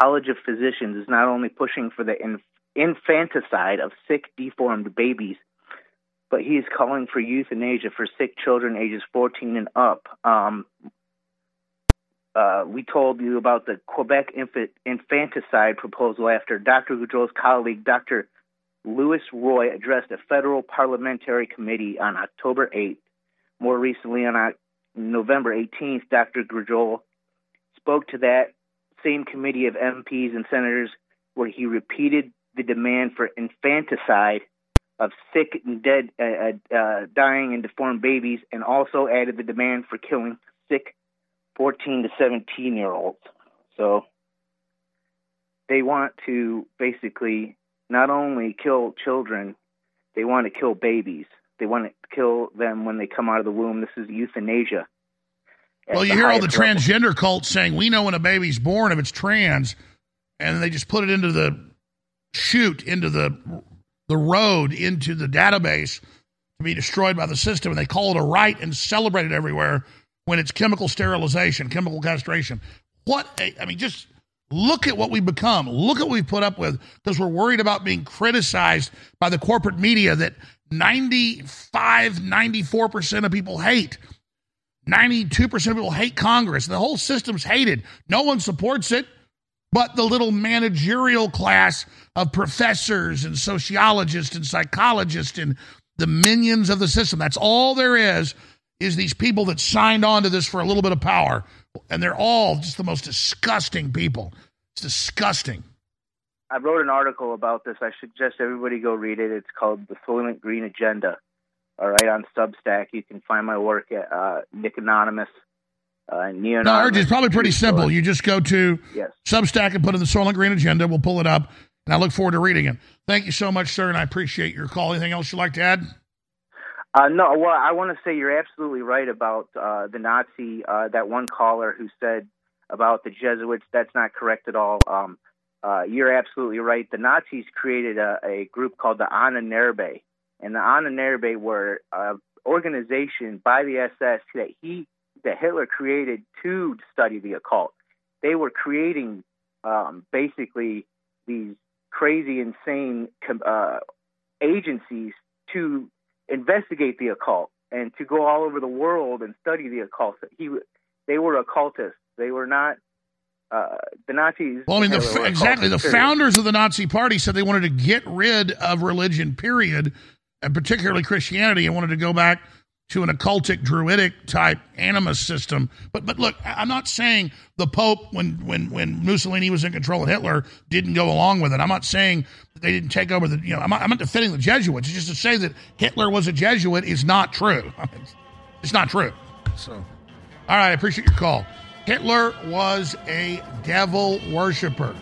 College of Physicians, is not only pushing for the inf- infanticide of sick, deformed babies but he is calling for euthanasia for sick children ages 14 and up. Um, uh, we told you about the Quebec infant, infanticide proposal after Dr. Gaudreault's colleague, Dr. Louis Roy, addressed a federal parliamentary committee on October 8th. More recently, on November 18th, Dr. Goudreau spoke to that same committee of MPs and senators where he repeated the demand for infanticide of sick and dead, uh, uh, uh, dying and deformed babies, and also added the demand for killing sick 14 to 17 year olds. So they want to basically not only kill children, they want to kill babies. They want to kill them when they come out of the womb. This is euthanasia. Well, you hear all the level. transgender cults saying, we know when a baby's born if it's trans, and they just put it into the chute, into the the road into the database to be destroyed by the system, and they call it a right and celebrate it everywhere when it's chemical sterilization, chemical castration. What a, I mean, just look at what we've become. Look at what we've put up with because we're worried about being criticized by the corporate media that 95, 94% of people hate. 92% of people hate Congress. The whole system's hated. No one supports it but the little managerial class of professors and sociologists and psychologists and the minions of the system. That's all there is, is these people that signed on to this for a little bit of power. And they're all just the most disgusting people. It's disgusting. I wrote an article about this. I suggest everybody go read it. It's called The Soylent Green Agenda. All right, on Substack. You can find my work at uh, Nick Anonymous uh, no, it's probably pretty simple. You just go to yes. Substack and put in the Soylent Green Agenda. We'll pull it up, and I look forward to reading it. Thank you so much, sir, and I appreciate your call. Anything else you'd like to add? Uh, no, well, I want to say you're absolutely right about uh, the Nazi. Uh, that one caller who said about the Jesuits, that's not correct at all. Um, uh, you're absolutely right. The Nazis created a, a group called the Ahnenerbe, and the Ahnenerbe were an organization by the SS that he that Hitler created to study the occult. They were creating um, basically these crazy, insane uh, agencies to investigate the occult and to go all over the world and study the occult. He, they were occultists. They were not uh, the Nazis. Well, I mean, the, exactly. The period. founders of the Nazi Party said they wanted to get rid of religion, period, and particularly Christianity, and wanted to go back to an occultic druidic type animus system. But but look, I'm not saying the Pope when when when Mussolini was in control of Hitler didn't go along with it. I'm not saying they didn't take over the you know I'm not, I'm not defending the Jesuits. It's just to say that Hitler was a Jesuit is not true. it's not true. So, all right, I appreciate your call. Hitler was a devil worshiper.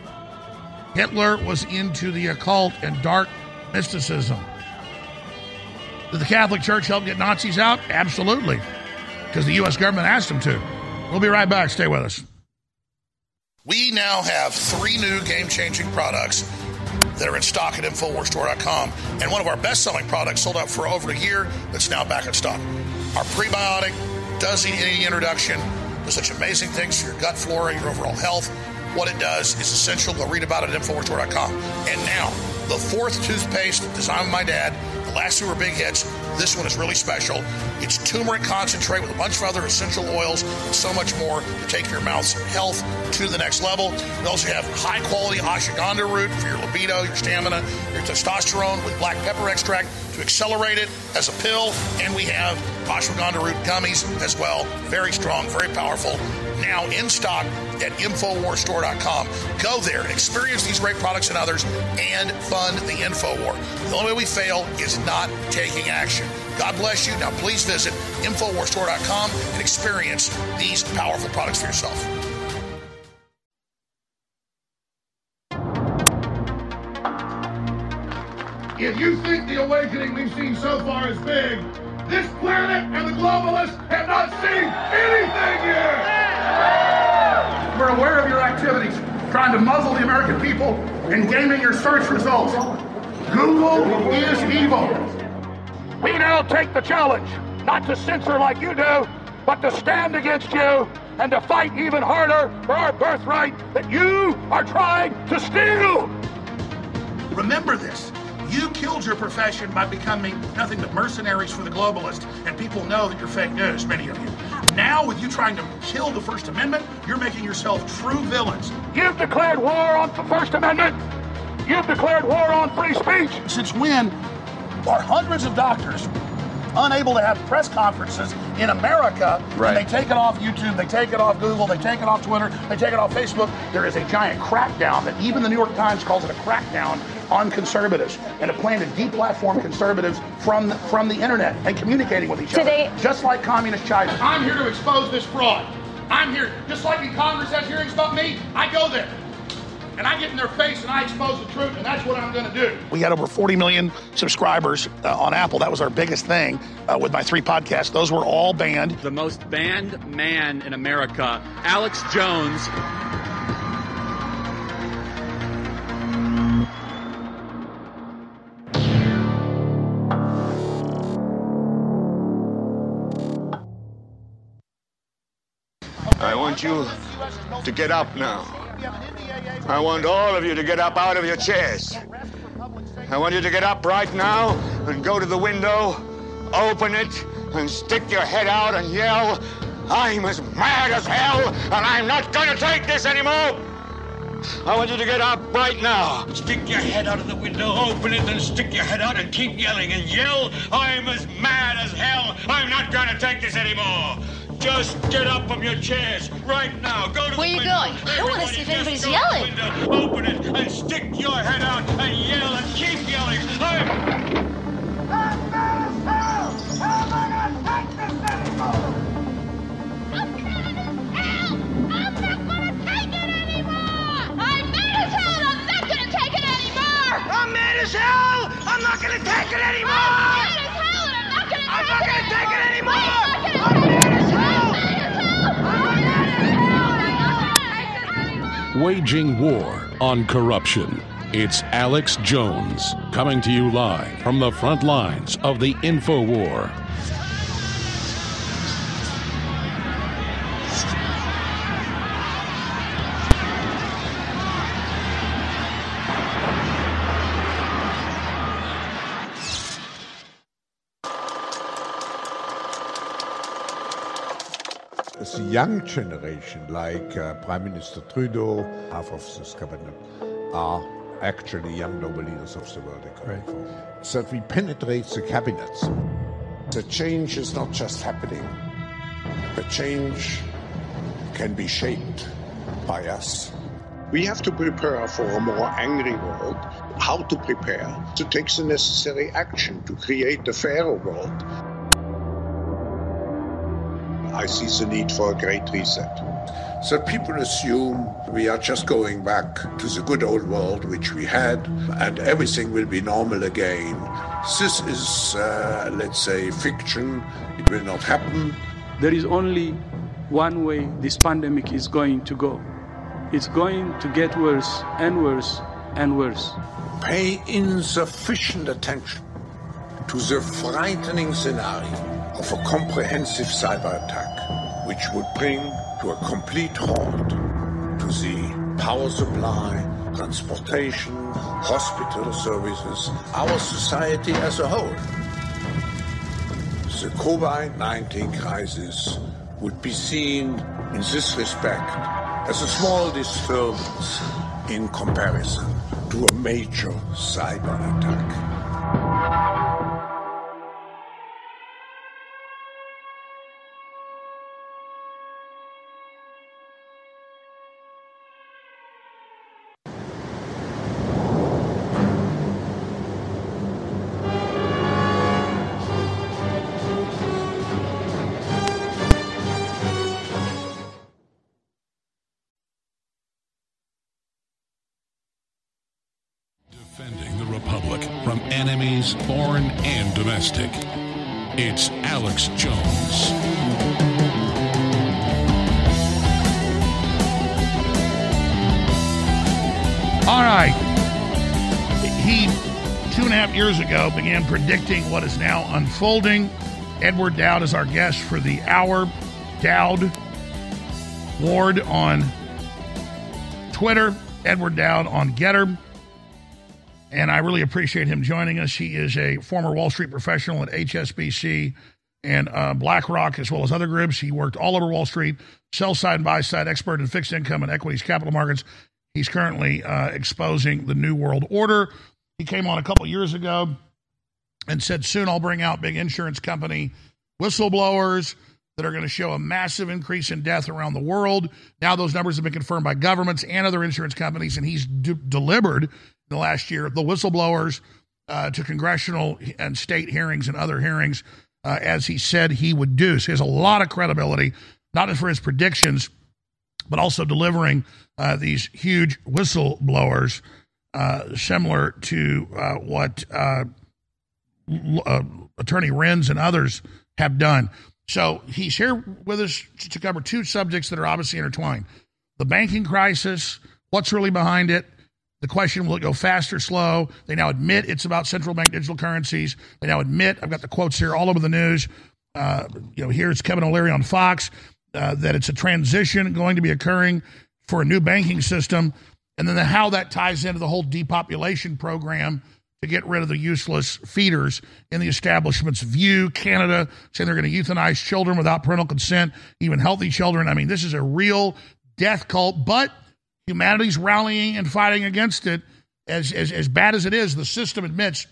Hitler was into the occult and dark mysticism. Did the Catholic Church help get Nazis out? Absolutely, because the U.S. government asked them to. We'll be right back. Stay with us. We now have three new game changing products that are in stock at InfoWarsStore.com. And one of our best selling products sold out for over a year that's now back in stock. Our prebiotic does need any introduction. Does such amazing things for your gut flora, your overall health. What it does is essential. Go read about it at InfoWarsStore.com. And now, the fourth toothpaste designed by my dad. The last two were big hits. This one is really special. It's turmeric concentrate with a bunch of other essential oils and so much more to take your mouth's health to the next level. We also have high quality ashwagandha root for your libido, your stamina, your testosterone with black pepper extract to accelerate it as a pill. And we have ashwagandha root gummies as well. Very strong, very powerful. Now in stock at InfoWarsStore.com. Go there experience these great products and others and fund the InfoWar. The only way we fail is not taking action. God bless you. Now please visit InfoWarsStore.com and experience these powerful products for yourself. If you think the awakening we've seen so far is big, this planet and the globalists have not seen anything yet! We're aware of your activities, trying to muzzle the American people and gaming your search results. Google is evil. We now take the challenge, not to censor like you do, but to stand against you and to fight even harder for our birthright that you are trying to steal. Remember this. You killed your profession by becoming nothing but mercenaries for the globalists, and people know that you're fake news, many of you. Now, with you trying to kill the First Amendment, you're making yourself true villains. You've declared war on the First Amendment. You've declared war on free speech. Since when are hundreds of doctors unable to have press conferences in America. Right. And they take it off YouTube, they take it off Google, they take it off Twitter, they take it off Facebook. There is a giant crackdown that even the New York Times calls it a crackdown on conservatives and a plan to deplatform conservatives from the, from the internet and communicating with each Today- other. Just like communist China. I'm here to expose this fraud. I'm here, just like in Congress has hearings about me, I go there. And I get in their face and I expose the truth, and that's what I'm going to do. We had over 40 million subscribers uh, on Apple. That was our biggest thing uh, with my three podcasts. Those were all banned. The most banned man in America, Alex Jones. You to get up now. I want all of you to get up out of your chairs. I want you to get up right now and go to the window, open it, and stick your head out and yell, I'm as mad as hell, and I'm not going to take this anymore. I want you to get up right now. Stick your head out of the window, open it, and stick your head out and keep yelling and yell, I'm as mad as hell. I'm not going to take this anymore. Just get up from your chairs right now. Go to Where the you window. going? I wanna see if anybody's just go to the yelling. window, Open it and stick your head out and yell and keep yelling. I'm mad as hell! How am I'm mad as hell! I'm not gonna take it anymore! I'm mad as hell and I'm not gonna take it anymore! I'm not gonna take it anymore! Waging war on corruption. It's Alex Jones coming to you live from the front lines of the info war. The young generation, like uh, Prime Minister Trudeau, half of this cabinet, are actually young global leaders of the world economy. So that we penetrate the cabinets. The change is not just happening. The change can be shaped by us. We have to prepare for a more angry world. How to prepare? To take the necessary action to create a fairer world. I see the need for a great reset. So people assume we are just going back to the good old world which we had and everything will be normal again. This is, uh, let's say, fiction. It will not happen. There is only one way this pandemic is going to go. It's going to get worse and worse and worse. Pay insufficient attention to the frightening scenario of a comprehensive cyber attack, which would bring to a complete halt to the power supply, transportation, hospital services, our society as a whole. The COVID 19 crisis would be seen in this respect as a small disturbance in comparison to a major cyber attack. Predicting what is now unfolding. Edward Dowd is our guest for the hour. Dowd Ward on Twitter, Edward Dowd on Gettr. And I really appreciate him joining us. He is a former Wall Street professional at HSBC and uh, BlackRock, as well as other groups. He worked all over Wall Street, sell side and buy side, expert in fixed income and equities capital markets. He's currently uh, exposing the New World Order. He came on a couple years ago and said, Soon I'll bring out big insurance company whistleblowers that are going to show a massive increase in death around the world. Now, those numbers have been confirmed by governments and other insurance companies, and he's delivered in the last year the whistleblowers uh, to congressional and state hearings and other hearings, uh, as he said he would do. So he has a lot of credibility, not just for his predictions, but also delivering uh, these huge whistleblowers, uh, similar to uh, what uh, Attorney Renz and others have done. So he's here with us to cover two subjects that are obviously intertwined the banking crisis, what's really behind it. The question will it go fast or slow? They now admit it's about central bank digital currencies. They now admit, I've got the quotes here all over the news. Uh, you know, here's Kevin O'Leary on Fox uh, that it's a transition going to be occurring for a new banking system, and then the, how that ties into the whole depopulation program to get rid of the useless feeders in the establishment's view. Canada saying they're going to euthanize children without parental consent, even healthy children. I mean, this is a real death cult, but humanity's rallying and fighting against it. As, as, as bad as it is, the system admits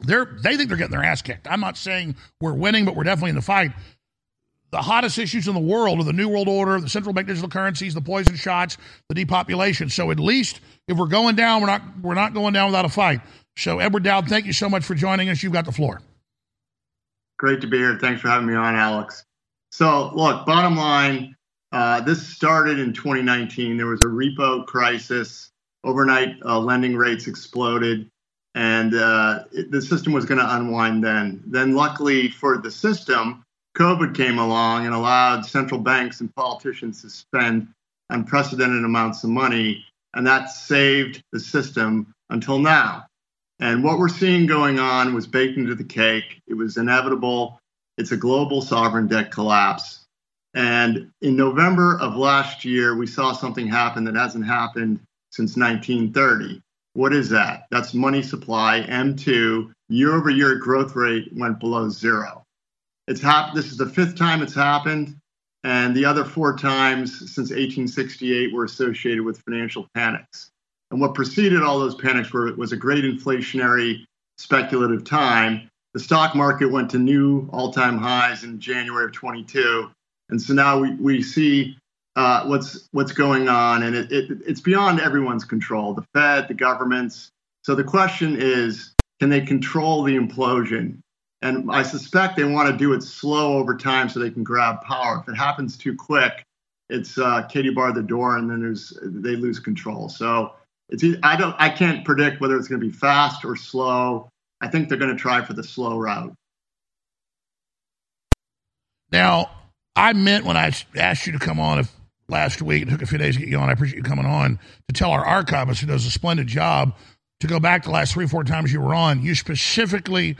they're they think they're getting their ass kicked. I'm not saying we're winning, but we're definitely in the fight. The hottest issues in the world are the New World Order, the central bank digital currencies, the poison shots, the depopulation. So at least if we're going down, we're not we're not going down without a fight. So Edward Dowd, thank you so much for joining us. You've got the floor. Great to be here. Thanks for having me on, Alex. So, look, bottom line, uh, this started in 2019. There was a repo crisis. Overnight uh, lending rates exploded, and uh, it, the system was going to unwind then. Then, luckily for the system, COVID came along and allowed central banks and politicians to spend unprecedented amounts of money, and that saved the system until now. And what we're seeing going on was baked into the cake. It was inevitable. It's a global sovereign debt collapse. And in November of last year, we saw something happen that hasn't happened since 1930. What is that? That's money supply, M2. Year over year growth rate went below zero. It's hap- this is the fifth time it's happened. And the other four times since 1868 were associated with financial panics. And what preceded all those panics were, was a great inflationary speculative time. The stock market went to new all time highs in January of 22. And so now we, we see uh, what's what's going on, and it, it, it's beyond everyone's control. The Fed, the governments. So the question is, can they control the implosion? And I suspect they want to do it slow over time so they can grab power. If it happens too quick, it's uh, Katie bar the door, and then there's they lose control. So it's I don't I can't predict whether it's going to be fast or slow. I think they're going to try for the slow route. Now, I meant when I asked you to come on if last week, it took a few days to get you on. I appreciate you coming on to tell our archivist who does a splendid job to go back the last three, four times you were on. You specifically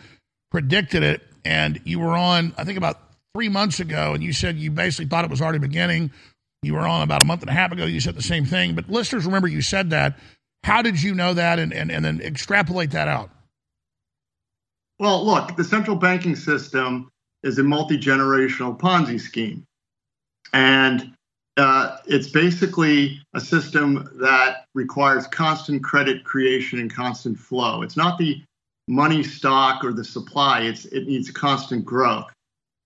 predicted it, and you were on, I think, about three months ago, and you said you basically thought it was already beginning. You were on about a month and a half ago. You said the same thing, but listeners remember you said that. How did you know that, and, and, and then extrapolate that out? Well, look, the central banking system is a multi generational Ponzi scheme. And uh, it's basically a system that requires constant credit creation and constant flow. It's not the money stock or the supply, it's, it needs constant growth.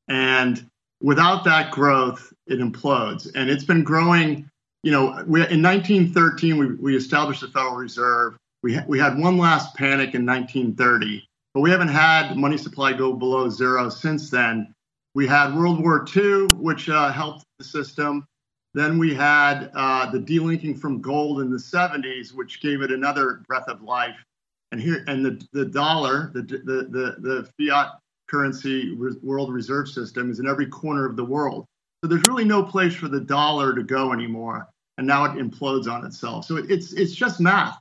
And without that growth, it implodes. And it's been growing. You know, we, in 1913, we, we established the Federal Reserve. We, ha- we had one last panic in 1930, but we haven't had money supply go below zero since then. We had World War II, which uh, helped the system. Then we had uh, the delinking from gold in the 70s, which gave it another breath of life. And here, and the, the dollar, the, the, the, the fiat currency world reserve system is in every corner of the world. So there's really no place for the dollar to go anymore. And now it implodes on itself. So it's, it's just math.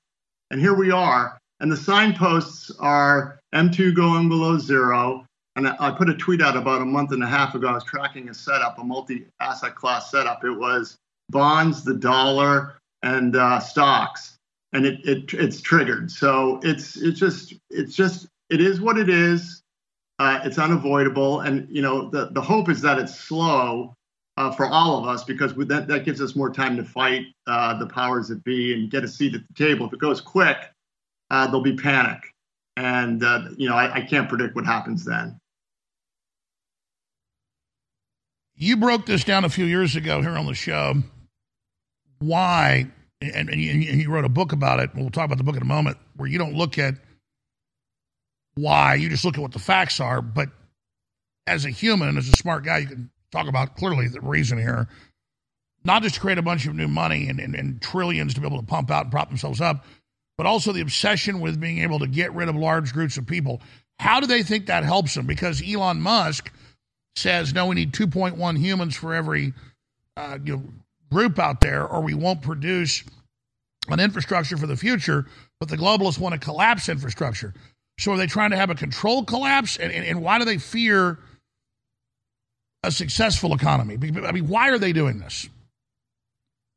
And here we are. And the signposts are M2 going below zero, and I put a tweet out about a month and a half ago. I was tracking a setup, a multi-asset class setup. It was bonds, the dollar, and uh, stocks, and it, it it's triggered. So it's it's just it's just it is what it is. Uh, it's unavoidable, and you know the the hope is that it's slow uh, for all of us because that that gives us more time to fight uh, the powers that be and get a seat at the table. If it goes quick, uh, there'll be panic, and uh, you know I, I can't predict what happens then. You broke this down a few years ago here on the show. Why? And, and, you, and you wrote a book about it. We'll talk about the book in a moment, where you don't look at why, you just look at what the facts are. But as a human, as a smart guy, you can talk about clearly the reason here. Not just to create a bunch of new money and, and, and trillions to be able to pump out and prop themselves up, but also the obsession with being able to get rid of large groups of people. How do they think that helps them? Because Elon Musk says, no, we need 2.1 humans for every uh, you know, group out there, or we won't produce an infrastructure for the future. But the globalists want to collapse infrastructure. So are they trying to have a controlled collapse? And, and, and why do they fear a successful economy? I mean, why are they doing this?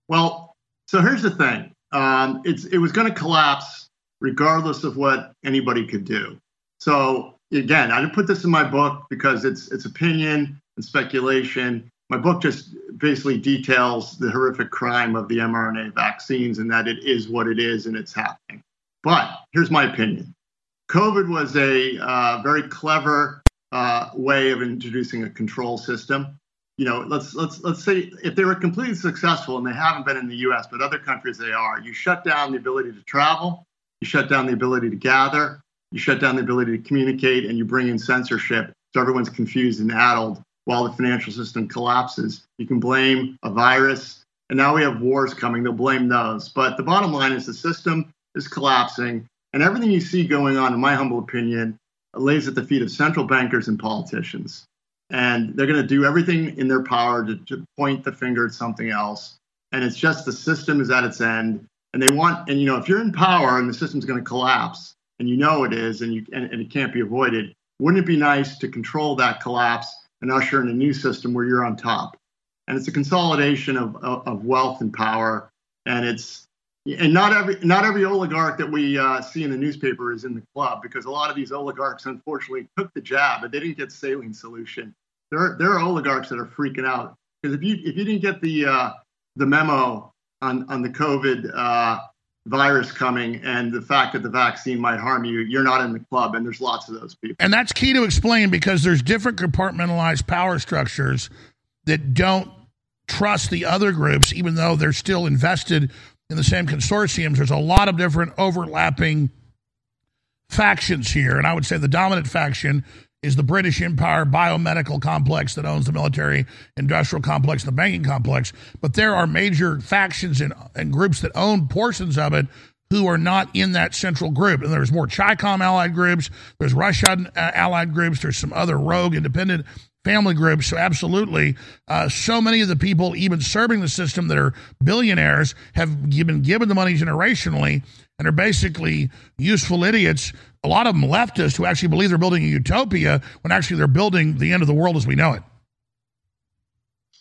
Well, so here's the thing um, it's, it was going to collapse regardless of what anybody could do. So again, I didn't put this in my book because it's it's opinion and speculation. My book just basically details the horrific crime of the mRNA vaccines and that it is what it is and it's happening. But here's my opinion: COVID was a uh, very clever uh, way of introducing a control system. You know, let's let's let's say if they were completely successful, and they haven't been in the U.S., but other countries they are. You shut down the ability to travel. You shut down the ability to gather you shut down the ability to communicate and you bring in censorship so everyone's confused and addled while the financial system collapses. You can blame a virus, and now we have wars coming. They'll blame those. But the bottom line is the system is collapsing, and everything you see going on, in my humble opinion, lays at the feet of central bankers and politicians. And they're going to do everything in their power to, to point the finger at something else. And it's just the system is at its end. And they want, and you know, if you're in power and the system's going to collapse, and you know it is, and you and, and it can't be avoided. Wouldn't it be nice to control that collapse and usher in a new system where you're on top? And it's a consolidation of, of, of wealth and power, and it's and not every not every oligarch that we uh, see in the newspaper is in the club because a lot of these oligarchs unfortunately took the jab but they didn't get saline solution. There are, there are oligarchs that are freaking out because if you if you didn't get the uh, the memo on on the COVID uh, virus coming and the fact that the vaccine might harm you, you're not in the club, and there's lots of those people. And that's key to explain because there's different compartmentalized power structures that don't trust the other groups, even though they're still invested in the same consortiums. There's a lot of different overlapping factions here, and I would say the dominant faction is the British Empire biomedical complex that owns the military industrial complex the banking complex. But there are major factions and, and groups that own portions of it who are not in that central group. And there's more CHICOM allied groups, there's Russian uh, allied groups, there's some other rogue independent family groups. So, absolutely, uh, so many of the people even serving the system that are billionaires have been given the money generationally and are basically useful idiots. A lot of them leftists who actually believe they're building a utopia when actually they're building the end of the world as we know it.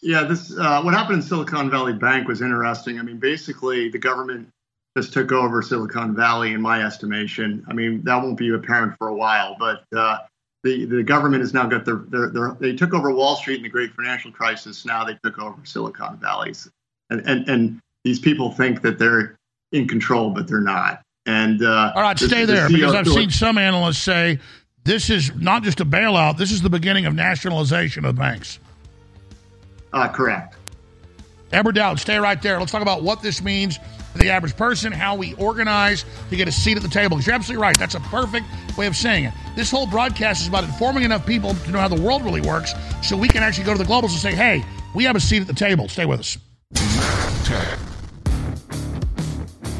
Yeah, this uh, what happened in Silicon Valley Bank was interesting. I mean, basically, the government just took over Silicon Valley, in my estimation. I mean, that won't be apparent for a while, but uh, the the government has now got their, their, their, they took over Wall Street in the great financial crisis. Now they took over Silicon Valley's, and and and these people think that they're in control, but they're not. And uh, all right, stay there the because I've seen some analysts say this is not just a bailout. This is the beginning of nationalization of banks. Uh, correct. Edward Dowd, stay right there. Let's talk about what this means for the average person, how we organize to get a seat at the table. You're absolutely right. That's a perfect way of saying it. This whole broadcast is about informing enough people to know how the world really works so we can actually go to the globals and say, hey, we have a seat at the table. Stay with us.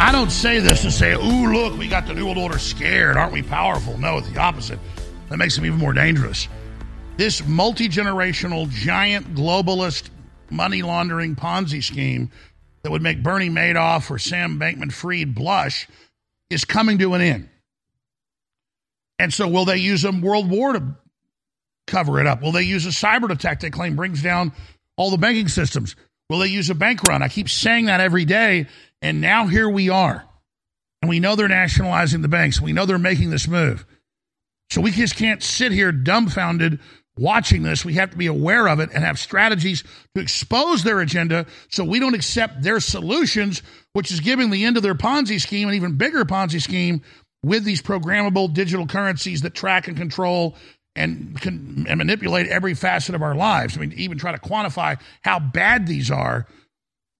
I don't say this to say, ooh, look, we got the New World Order scared. Aren't we powerful? No, it's the opposite. That makes them even more dangerous. This multi generational, giant, globalist, money laundering Ponzi scheme that would make Bernie Madoff or Sam Bankman Fried blush is coming to an end. And so, will they use a world war to cover it up? Will they use a cyber attack they claim brings down all the banking systems? Will they use a bank run? I keep saying that every day. And now here we are. And we know they're nationalizing the banks. We know they're making this move. So we just can't sit here dumbfounded watching this. We have to be aware of it and have strategies to expose their agenda so we don't accept their solutions, which is giving the end of their Ponzi scheme, an even bigger Ponzi scheme with these programmable digital currencies that track and control and can and manipulate every facet of our lives. I mean, even try to quantify how bad these are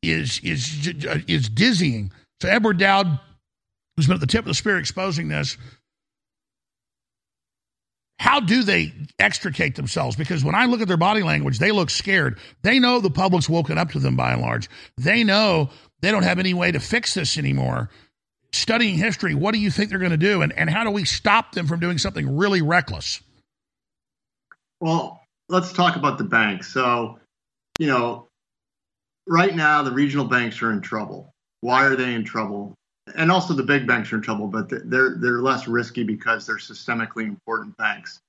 is is is dizzying. So Edward Dowd, who's been at the tip of the spear exposing this, how do they extricate themselves? Because when I look at their body language, they look scared. They know the public's woken up to them by and large. They know they don't have any way to fix this anymore. Studying history, what do you think they're going to do? And, and how do we stop them from doing something really reckless? Well, let's talk about the banks. So, you know, right now the regional banks are in trouble. Why are they in trouble? And also the big banks are in trouble, but they're they're less risky because they're systemically important banks.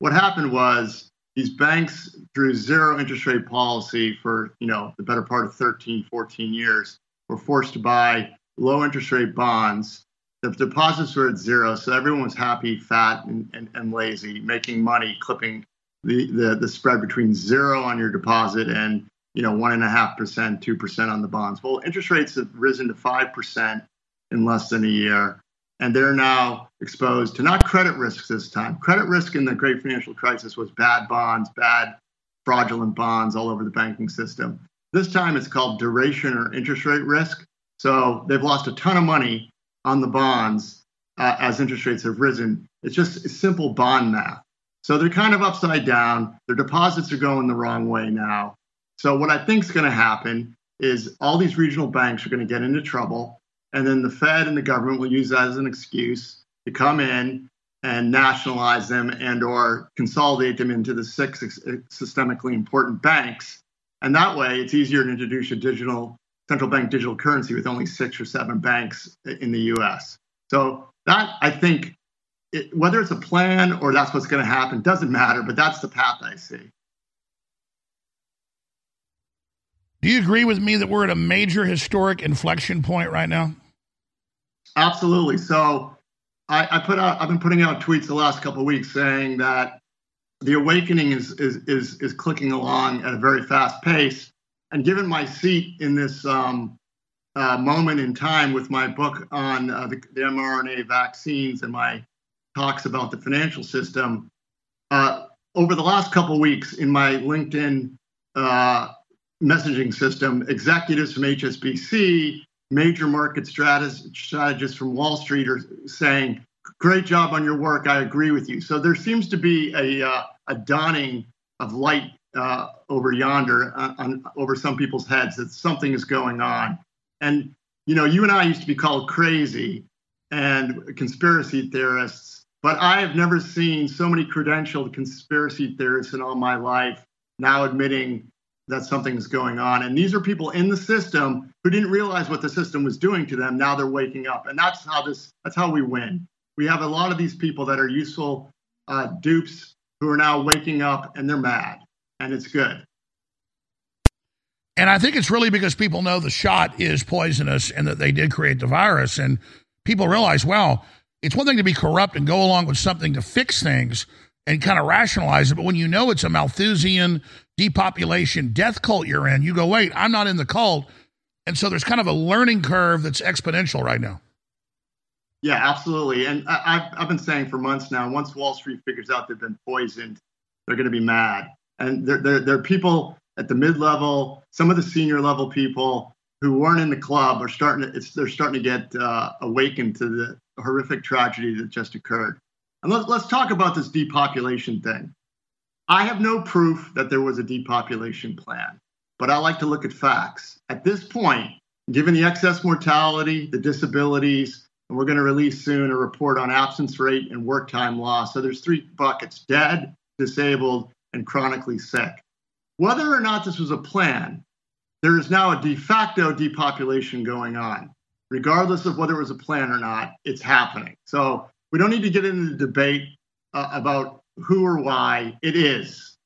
What happened was these banks through zero interest rate policy for, you know, the better part of 13, 14 years were forced to buy low interest rate bonds. The deposits were at zero, so everyone was happy, fat, and, and, and lazy, making money, clipping the, the, the spread between zero on your deposit and you know one and a half percent, two percent on the bonds. Well, interest rates have risen to five percent in less than a year, and they're now exposed to not credit risk this time. Credit risk in the great financial crisis was bad bonds, bad fraudulent bonds all over the banking system. This time it's called duration or interest rate risk. So they've lost a ton of money on the bonds uh, as interest rates have risen. It's just simple bond math. So they're kind of upside down. Their deposits are going the wrong way now. So what I think is going to happen is all these regional banks are going to get into trouble, and then the Fed and the government will use that as an excuse to come in and nationalize them and or consolidate them into the six systemically important banks. And that way, it's easier to introduce a digital central bank digital currency with only six or seven banks in the U.S. So that I think it, whether it's a plan or that's what's going to happen doesn't matter, but that's the path I see. Do you agree with me that we're at a major historic inflection point right now? Absolutely. So I, I put out I've been putting out tweets the last couple of weeks saying that the awakening is is is is clicking along at a very fast pace. And given my seat in this um, uh, moment in time with my book on uh, the, the mRNA vaccines and my talks about the financial system. Uh, over the last couple weeks in my LinkedIn uh, messaging system, executives from HSBC, major market strategists from Wall Street are saying, "Great job on your work. I agree with you." So there seems to be a uh, a dawning of light uh, over yonder, uh, on, over some people's heads that something is going on. And you know, you and I used to be called crazy and conspiracy theorists but I have never seen so many credentialed conspiracy theorists in all my life now admitting that something's going on. And these are people in the system who didn't realize what the system was doing to them. Now they're waking up. And that's how this that's how we win. We have a lot of these people that are useful uh, dupes who are now waking up and they're mad. And it's good. And I think it's really because people know the shot is poisonous and that they did create the virus. And people realize, well, it's one thing to be corrupt and go along with something to fix things and kind of rationalize it. But when you know it's a Malthusian depopulation death cult you're in, you go, wait, I'm not in the cult. And so there's kind of a learning curve that's exponential right now. Yeah, absolutely. And I, have I've been saying for months now, once Wall Street figures out they've been poisoned, they're going to be mad. And there, there, there are people at the mid level, some of the senior level people who weren't in the club are starting to, it's, they're starting to get uh, awakened to the horrific tragedy that just occurred. And let, let's talk about this depopulation thing. I have no proof that there was a depopulation plan, but I like to look at facts. At this point, given the excess mortality, the disabilities, and we're going to release soon a report on absence rate and work time loss. So there's three buckets dead, disabled, and chronically sick. Whether or not this was a plan, there is now a de facto depopulation going on. Regardless of whether it was a plan or not, it's happening. So we don't need to get into the debate uh, about who or why. It is.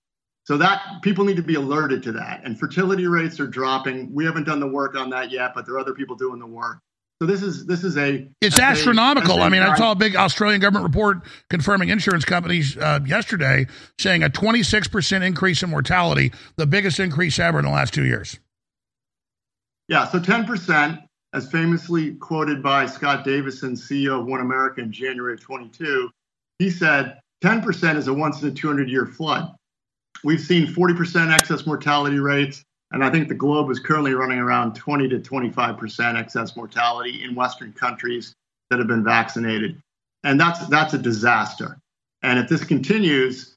So that people need to be alerted to that. And fertility rates are dropping. We haven't done the work on that yet, but there are other people doing the work. So this is this is a it's astronomical. A, I mean, I saw a big Australian government report confirming insurance companies uh, yesterday saying a 26 percent increase in mortality, the biggest increase ever in the last two years. Yeah, so 10%, as famously quoted by Scott Davison, CEO of One America in January of 22, he said 10% is a once in a 200 year flood. We've seen 40% excess mortality rates, and I think the globe is currently running around 20 to 25% excess mortality in Western countries that have been vaccinated. And that's, that's a disaster. And if this continues,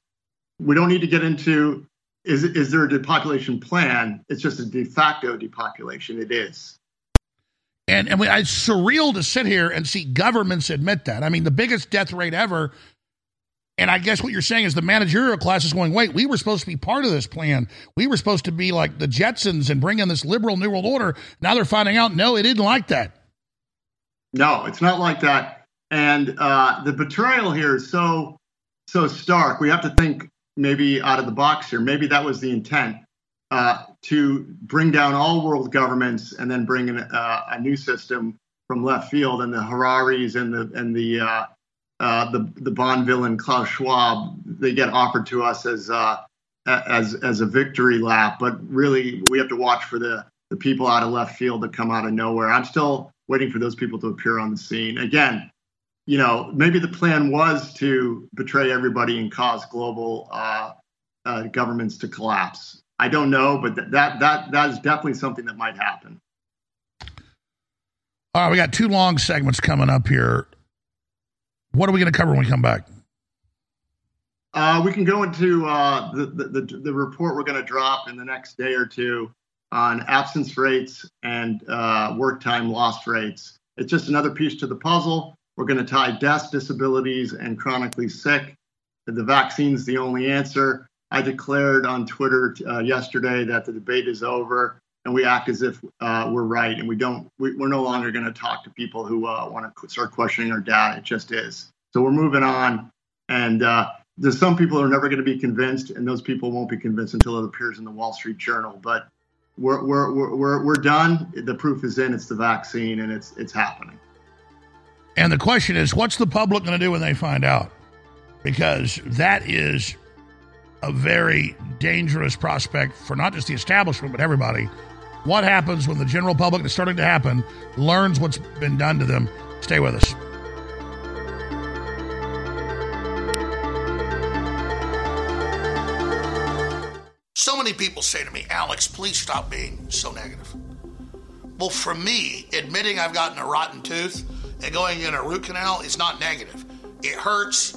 we don't need to get into is is there a depopulation plan? It's just a de facto depopulation. It is. And and it's surreal to sit here and see governments admit that. I mean, the biggest death rate ever And I guess what you're saying is the managerial class is going, wait, we were supposed to be part of this plan. We were supposed to be like the Jetsons and bring in this liberal New World Order. Now they're finding out, no, it didn't like that. No, it's not like that. And uh, the betrayal here is so so stark. We have to think maybe out of the box here. Maybe that was the intent uh, to bring down all world governments and then bring in uh, a new system from left field. And the Hararis and the and the uh, uh, the the Bond villain Klaus Schwab, they get offered to us as uh, as as a victory lap. But really, we have to watch for the the people out of left field that come out of nowhere. I'm still waiting for those people to appear on the scene again you know, maybe the plan was to betray everybody and cause global uh, uh, governments to collapse. I don't know, but th- that that that is definitely something that might happen. All right, we got two long segments coming up here. What are we going to cover when we come back? Uh, we can go into uh, the, the, the report we're going to drop in the next day or two on absence rates and uh, work time lost rates. It's just another piece to the puzzle. We're going to tie deaths, disabilities, and chronically sick. The vaccine's the only answer. I declared on Twitter uh, yesterday that the debate is over, and we act as if uh, we're right, and we don't. We, are no longer going to talk to people who uh, want to start questioning our data. It just is. So we're moving on, and uh, there's some people who are never going to be convinced, and those people won't be convinced until it appears in the Wall Street Journal. But we're we're we're we're done. The proof is in. It's the vaccine, and it's it's happening. And the question is, what's the public going to do when they find out? Because that is a very dangerous prospect for not just the establishment, but everybody. What happens when the general public is starting to happen learns what's been done to them? Stay with us. So many people say to me, Alex, please stop being so negative. Well, for me, admitting I've gotten a rotten tooth and going in a root canal is not negative. It hurts,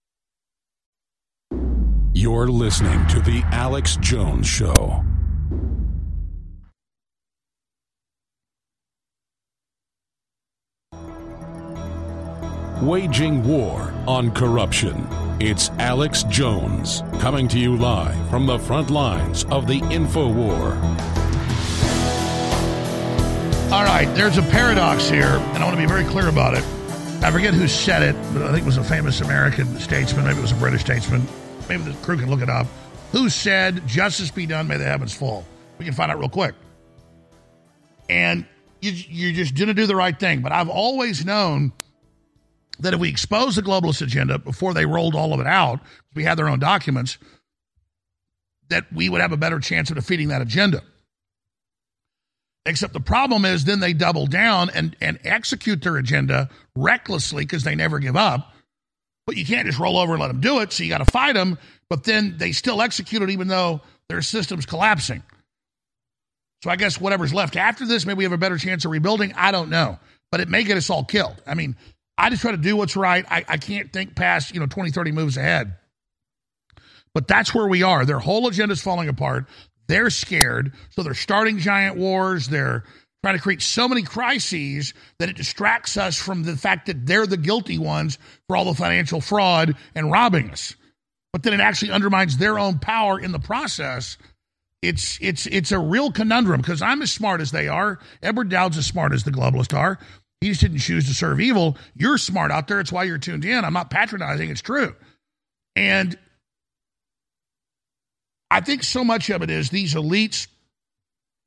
You're listening to The Alex Jones Show. Waging war on corruption. It's Alex Jones coming to you live from the front lines of the info war. All right, there's a paradox here, and I want to be very clear about it. I forget who said it, but I think it was a famous American statesman, maybe it was a British statesman maybe the crew can look it up. Who said, Justice be done, may the heavens fall? We can find out real quick. And you, you just didn't do the right thing. But I've always known that if we expose the globalist agenda before they rolled all of it out, we had their own documents, that we would have a better chance of defeating that agenda. Except the problem is then they double down and, and execute their agenda recklessly because they never give up but you can't just roll over and let them do it. So you got to fight them. But then they still execute it even though their system's collapsing. So I guess whatever's left after this, maybe we have a better chance of rebuilding. I don't know. But it may get us all killed. I mean, I just try to do what's right. I, I can't think past, you know, 20, 30 moves ahead. But that's where we are. Their whole agenda's falling apart. They're scared. So they're starting giant wars. They're trying to create so many crises that it distracts us from the fact that they're the guilty ones for all the financial fraud and robbing us. But then it actually undermines their own power in the process. It's it's it's a real conundrum because I'm as smart as they are. Edward Dowd's as smart as the globalists are. He just didn't choose to serve evil. You're smart out there. It's why you're tuned in. I'm not patronizing. It's true. And I think so much of it is these elites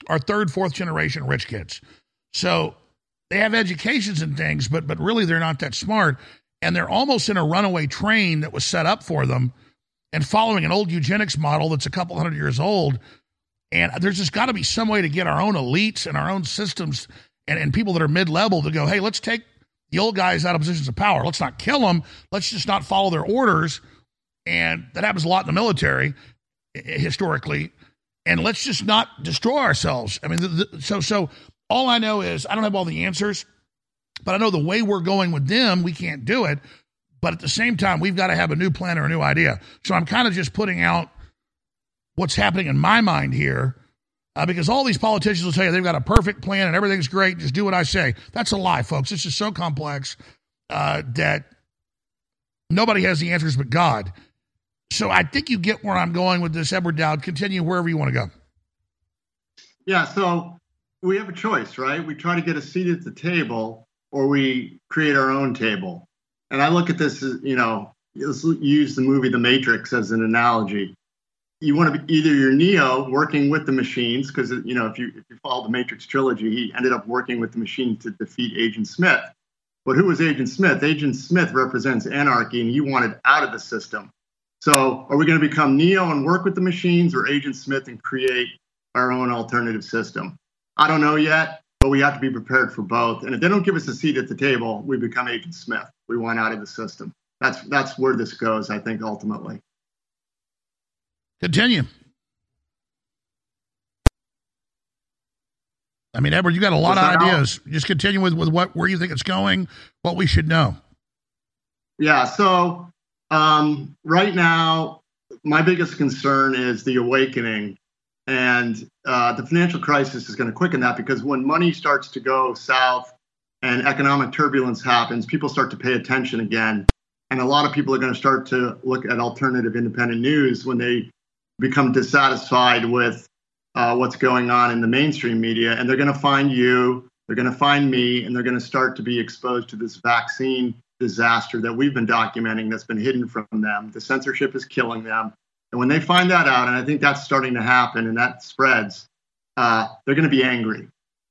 are third, fourth generation rich kids. So they have educations and things, but but really they're not that smart, and they're almost in a runaway train that was set up for them, and following an old eugenics model that's a couple hundred years old. And there's just got to be some way to get our own elites and our own systems and, and people that are mid level to go, hey, let's take the old guys out of positions of power. Let's not kill them. Let's just not follow their orders. And that happens a lot in the military historically. And let's just not destroy ourselves. I mean, the, the, so so all I know is I don't have all the answers, but I know the way we're going with them, we can't do it. But at the same time, we've got to have a new plan or a new idea. So I'm kind of just putting out what's happening in my mind here. Uh, because all these politicians will tell you they've got a perfect plan and everything's great. Just do what I say. That's a lie, folks. It's just so complex uh, that nobody has the answers but God. So I think you get where I'm going with this, Edward Dowd. Continue wherever you want to go. Yeah. So we have a choice, right? We try to get a seat at the table or we create our own table. And I look at this as, you know, let's use the movie The Matrix as an analogy. You want to be either you're Neo working with the machines, because, you know, if you, if you follow the Matrix trilogy, he ended up working with the machine to defeat Agent Smith. But who was Agent Smith? Agent Smith represents anarchy, and he wanted out of the system. So, are we going to become Neo and work with the machines, or Agent Smith and create our own alternative system? I don't know yet, but we have to be prepared for both. And if they don't give us a seat at the table, we become Agent Smith. We want out of the system. That's that's where this goes, I think, ultimately. Continue. I mean, Edward, you got a lot of ideas. Just continue with, with what where you think it's going, what we should know. Yeah. So um, right now, my biggest concern is the awakening and uh, the financial crisis is going to quicken that because when money starts to go south and economic turbulence happens, people start to pay attention again. And a lot of people are going to start to look at alternative independent news when they become dissatisfied with uh, what's going on in the mainstream media. And they're going to find you, they're going to find me, and they're going to start to be exposed to this vaccine disaster that we've been documenting that's been hidden from them. The censorship is killing them. And when they find that out, and I think that's starting to happen and that spreads, uh, they're going to be angry.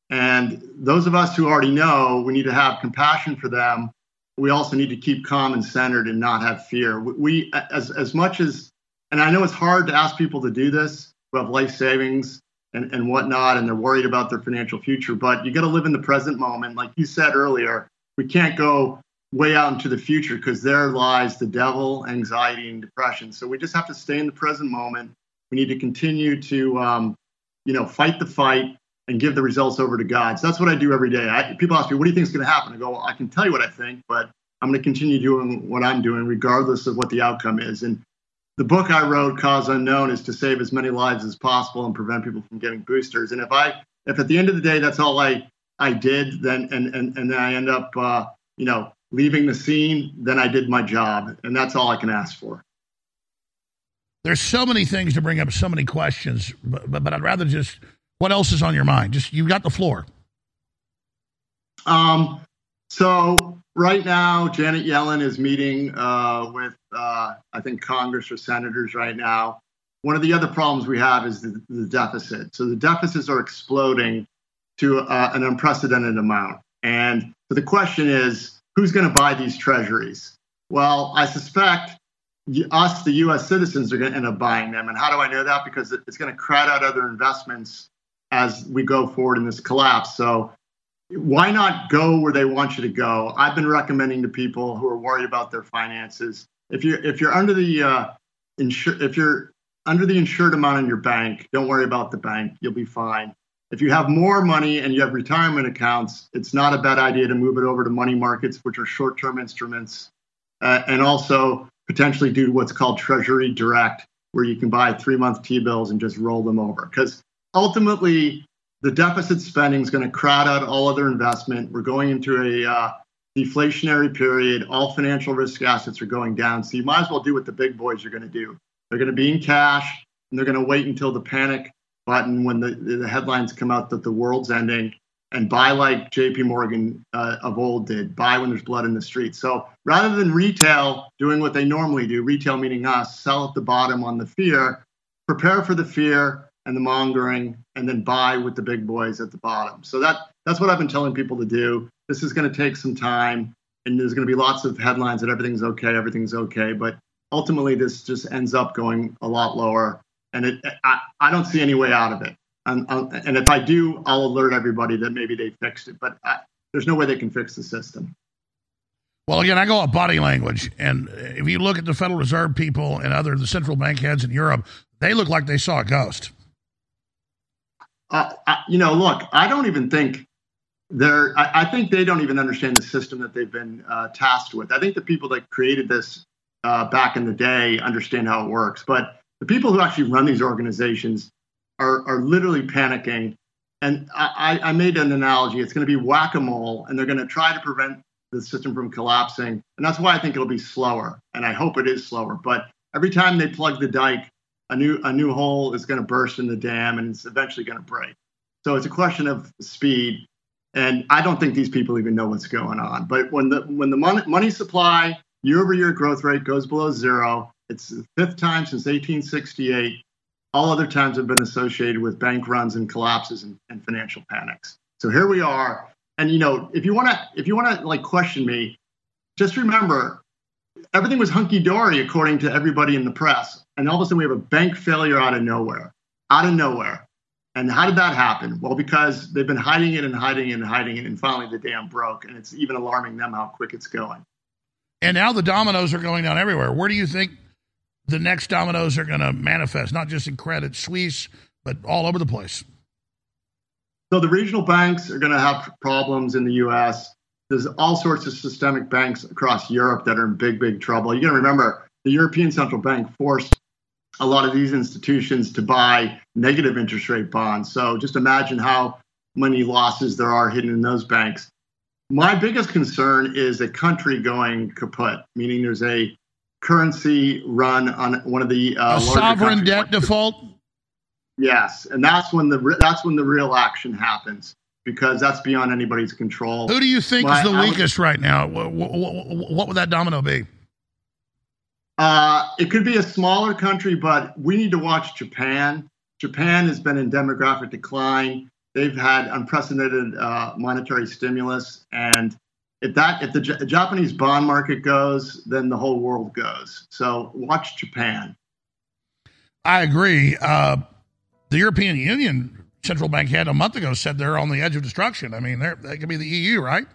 And those of us who already know we need to have compassion for them. We also need to keep calm and centered and not have fear. We, as, as much as, and I know it's hard to ask people to do this who have life savings and, and whatnot, and they're worried about their financial future, but you got to live in the present moment. Like you said earlier, we can't go way out into the future because there lies the devil, anxiety, and depression. So we just have to stay in the present moment. We need to continue to, um, you know, fight the fight and give the results over to God. So that's what I do every day. I, people ask me, "What do you think is going to happen?" I go, well, "I can tell you what I think, but I'm going to continue doing what I'm doing, regardless of what the outcome is." And the book I wrote, Cause Unknown, is to save as many lives as possible and prevent people from getting boosters. And if I, if at the end of the day that's all I I did, then and and and then I end up, uh, you know, leaving the scene, then I did my job. And that's all I can ask for. There's so many things to bring up, so many questions, but, but, but I'd rather just, what else is on your mind? Just, you got the floor. Um, so right now, Janet Yellen is meeting uh, with, uh, I think, Congress or senators right now. One of the other problems we have is the, the deficit. So the deficits are exploding to uh, an unprecedented amount. And so the question is, who's going to buy these treasuries? Well, I suspect us, the US citizens, are going to end up buying them. And how do I know that? Because it's going to crowd out other investments as we go forward in this collapse. So why not go where they want you to go? I've been recommending to people who are worried about their finances. If you're if you're under the uh, insur- if you're under the insured amount in your bank, don't worry about the bank. You'll be fine. If you have more money and you have retirement accounts, it's not a bad idea to move it over to money markets, which are short term instruments, uh, and also potentially do what's called Treasury Direct, where you can buy three month T bills and just roll them over. Because ultimately, the deficit spending is going to crowd out all other investment. We're going into a uh, deflationary period. All financial risk assets are going down. So you might as well do what the big boys are going to do. They're going to be in cash and they're going to wait until the panic button when the, the headlines come out that the world's ending and buy like JP Morgan uh, of old did, buy when there's blood in the street. So rather than retail doing what they normally do, retail meaning us, sell at the bottom on the fear, prepare for the fear and the mongering, and then buy with the big boys at the bottom. So that that's what I've been telling people to do. This is going to take some time, and there's going to be lots of headlines that everything's okay, everything's okay. But ultimately, this just ends up going a lot lower, and it, I, I don't see any way out of it. And, and if I do, I'll alert everybody that maybe they fixed it. But I, there's no way they can fix the system. Well, again, I go off body language, and if you look at the Federal Reserve people and other the central bank heads in Europe, they look like they saw a ghost. Uh, I, you know, look, I don't even think they're. I, I, think they don't even understand the system that they've been uh, tasked with. I think the people that created this uh, back in the day understand how it works, but the people who actually run these organizations are are literally panicking. And I, I made an analogy. It's going to be whack a mole, and they're going to try to prevent the system from collapsing. And that's why I think it'll be slower. And I hope it is slower. But every time they plug the dike, a new a new hole is going to burst in the dam and it's eventually going to break. So it's a question of speed. And I don't think these people even know what's going on. But when the when the money, money supply year over year growth rate goes below zero, it's the fifth time since 1868. All other times have been associated with bank runs and collapses and, and financial panics. So here we are and you know, if you want to, if you want to like question me, just remember everything was hunky dory according to everybody in the press, and all of a sudden we have a bank failure out of nowhere, out of nowhere. And how did that happen? Well, because they've been hiding it and hiding it and hiding it, and finally the dam broke, and it's even alarming them how quick it's going. And now the dominoes are going down everywhere. Where do you think the next dominoes are going to manifest? Not just in Credit Suisse, but all over the place. So the regional banks are going to have problems in the U.S. There's all sorts of systemic banks across Europe that are in big, big trouble. You got to remember the European Central Bank forced a lot of these institutions to buy negative interest rate bonds. So just imagine how many losses there are hidden in those banks. My biggest concern is a country going kaput, meaning there's a currency run on one of the uh, sovereign debt default. Yes, and that's when the that's when the real action happens because that's beyond anybody's control. Who do you think My, is the weakest right now? What, what, what, would that domino be? Uh, it could be a smaller country, but we need to watch Japan. Japan has been in demographic decline. They've had unprecedented uh, monetary stimulus, and if that if the J- Japanese bond market goes, then the whole world goes. So watch Japan. I agree. Uh, the European Union central bank head a month ago said they're on the edge of destruction. I mean, that could be the EU, right?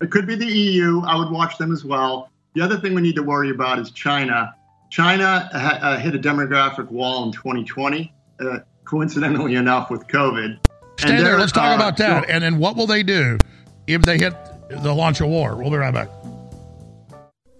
It could be the EU. I would watch them as well. The other thing we need to worry about is China. China ha- uh, hit a demographic wall in 2020, uh, coincidentally enough, with COVID. Stay there. Let's talk uh, about that. and then what will they do if they hit the launch of war? We'll be right back.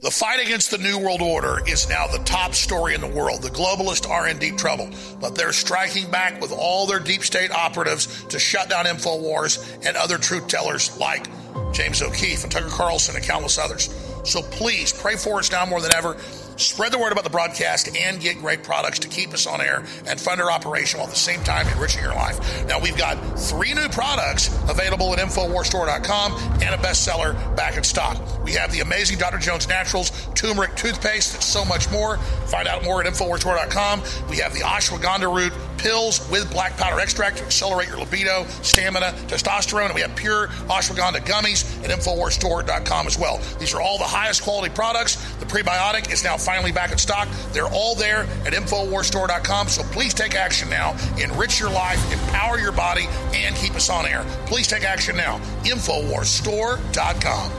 The fight against the New World Order is now the top story in the world. The globalists are in deep trouble, but they're striking back with all their deep state operatives to shut down InfoWars and other truth tellers like James O'Keefe and Tucker Carlson and countless others. So please pray for us now more than ever. Spread the word about the broadcast and get great products to keep us on air and fund our operation while at the same time enriching your life. Now, we've got three new products available at InfoWarsStore.com and a bestseller back in stock. We have the amazing Dr. Jones Naturals turmeric toothpaste and so much more. Find out more at InfoWarsStore.com. We have the ashwagandha root pills with black pepper extract to accelerate your libido, stamina, testosterone, and we have pure ashwagandha gummies at InfoWarsStore.com as well. These are all the highest quality products. The prebiotic is now finally back in stock. They're all there at InfoWarsStore.com. So please take action now. Enrich your life, empower your body, and keep us on air. Please take action now. InfoWarsStore.com.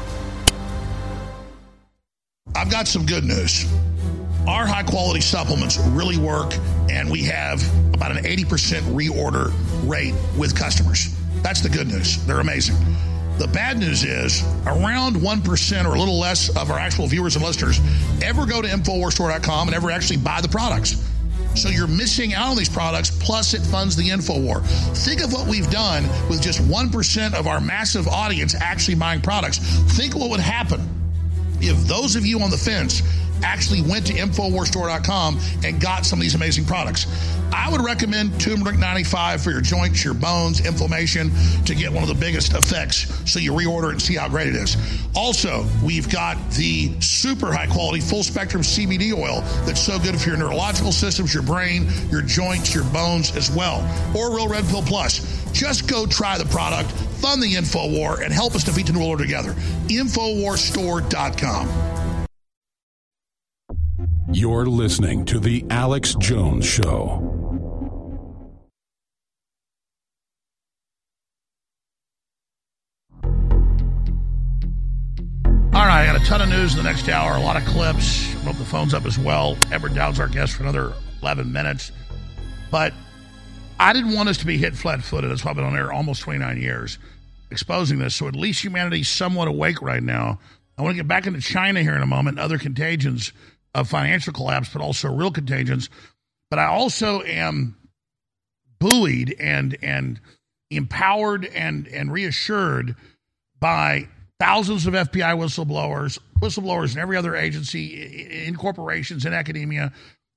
I've got some good news. Our high quality supplements really work, and we have about an 80% reorder rate with customers. That's the good news. They're amazing. The bad news is around 1% or a little less of our actual viewers and listeners ever go to InfoWarsStore.com and ever actually buy the products. So you're missing out on these products, plus it funds the InfoWar. Think of what we've done with just 1% of our massive audience actually buying products. Think what would happen if those of you on the fence actually went to InfoWarsStore.com and got some of these amazing products. I would recommend Turmeric 95 for your joints, your bones, inflammation to get one of the biggest effects so you reorder and see how great it is. Also, we've got the super high quality full spectrum CBD oil that's so good for your neurological systems, your brain, your joints, your bones as well. Or Real Red Pill Plus. Just go try the product, fund the InfoWar, and help us defeat the New Order together. InfoWarsStore.com. You're listening to The Alex Jones Show. All right, I got a ton of news in the next hour, a lot of clips. Hope the phone's up as well. Edward Dowd's our guest for another 11 minutes. But I didn't want us to be hit flat footed. That's why I've been on air almost 29 years exposing this. So at least humanity's somewhat awake right now. I want to get back into China here in a moment, other contagions of financial collapse, but also real contagions. But I also am buoyed and and empowered and and reassured by thousands of FBI whistleblowers, whistleblowers in every other agency, in corporations, in academia,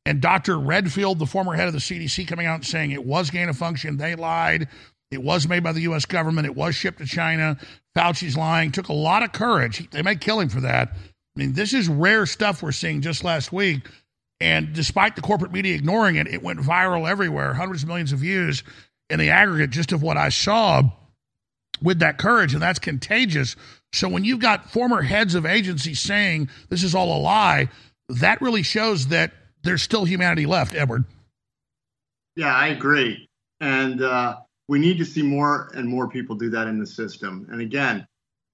and Dr. Redfield, the former head of the CDC, coming out and saying it was gain of function. They lied. It was made by the U.S. government. It was shipped to China. Fauci's lying. Took a lot of courage. They may kill him for that. I mean, this is rare stuff we're seeing just last week. And despite the corporate media ignoring it, it went viral everywhere, hundreds of millions of views in the aggregate just of what I saw with that courage. And that's contagious. So when you've got former heads of agencies saying this is all a lie, that really shows that there's still humanity left, Edward. Yeah, I agree. And uh, we need to see more and more people do that in the system. And again,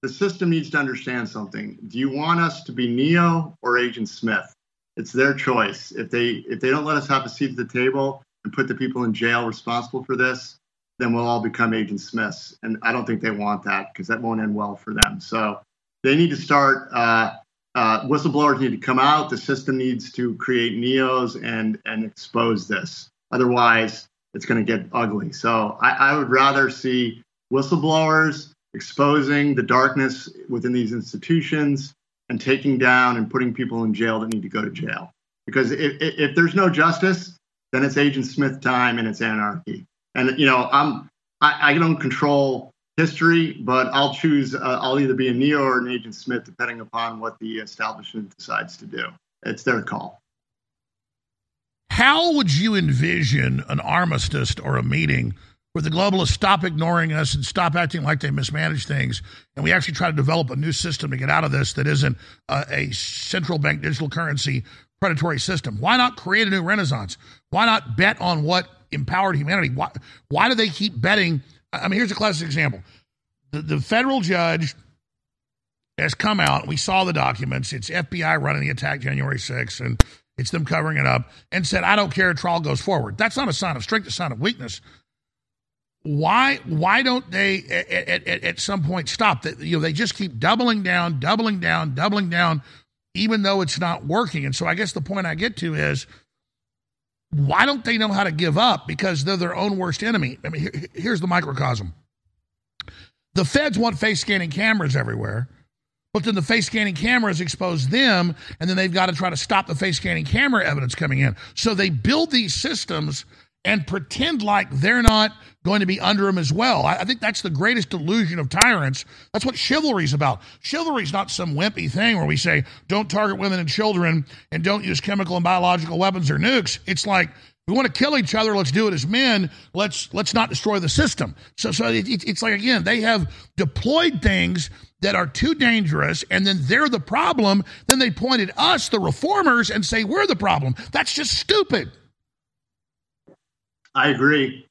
the system needs to understand something. Do you want us to be Neo or Agent Smith? It's their choice. If they if they don't let us have a seat at the table and put the people in jail responsible for this, then we'll all become Agent Smiths. And I don't think they want that because that won't end well for them. So they need to start. Uh, uh, whistleblowers need to come out. The system needs to create neos and and expose this. Otherwise, it's going to get ugly. So I, I would rather see whistleblowers exposing the darkness within these institutions and taking down and putting people in jail that need to go to jail. Because if, if there's no justice, then it's Agent Smith time and it's anarchy. And you know, I'm I, I don't control history, but I'll choose. Uh, I'll either be a Neo or an Agent Smith, depending upon what the establishment decides to do. It's their call. How would you envision an armistice or a meeting where the globalists stop ignoring us and stop acting like they mismanage things, and we actually try to develop a new system to get out of this that isn't uh, a central bank digital currency predatory system? Why not create a new renaissance? Why not bet on what empowered humanity? Why, why do they keep betting? I mean, here's a classic example. The, the federal judge has come out. We saw the documents. It's FBI running the attack January 6th, and it's them covering it up, and said, I don't care, trial goes forward. That's not a sign of strength, it's a sign of weakness. Why why don't they at, at, at some point stop? That you know they just keep doubling down, doubling down, doubling down, even though it's not working. And so I guess the point I get to is why don't they know how to give up? Because they're their own worst enemy. I mean, here, here's the microcosm. The feds want face scanning cameras everywhere, but then the face scanning cameras expose them, and then they've got to try to stop the face scanning camera evidence coming in. So they build these systems and pretend like they're not going to be under them as well. I, I think that's the greatest delusion of tyrants. That's what chivalry's about. Chivalry's not some wimpy thing where we say, don't target women and children and don't use chemical and biological weapons or nukes. It's like, we want to kill each other. Let's do it as men. Let's let's not destroy the system. So so it, it's like again they have deployed things that are too dangerous, and then they're the problem. Then they point at us, the reformers, and say we're the problem. That's just stupid. I agree.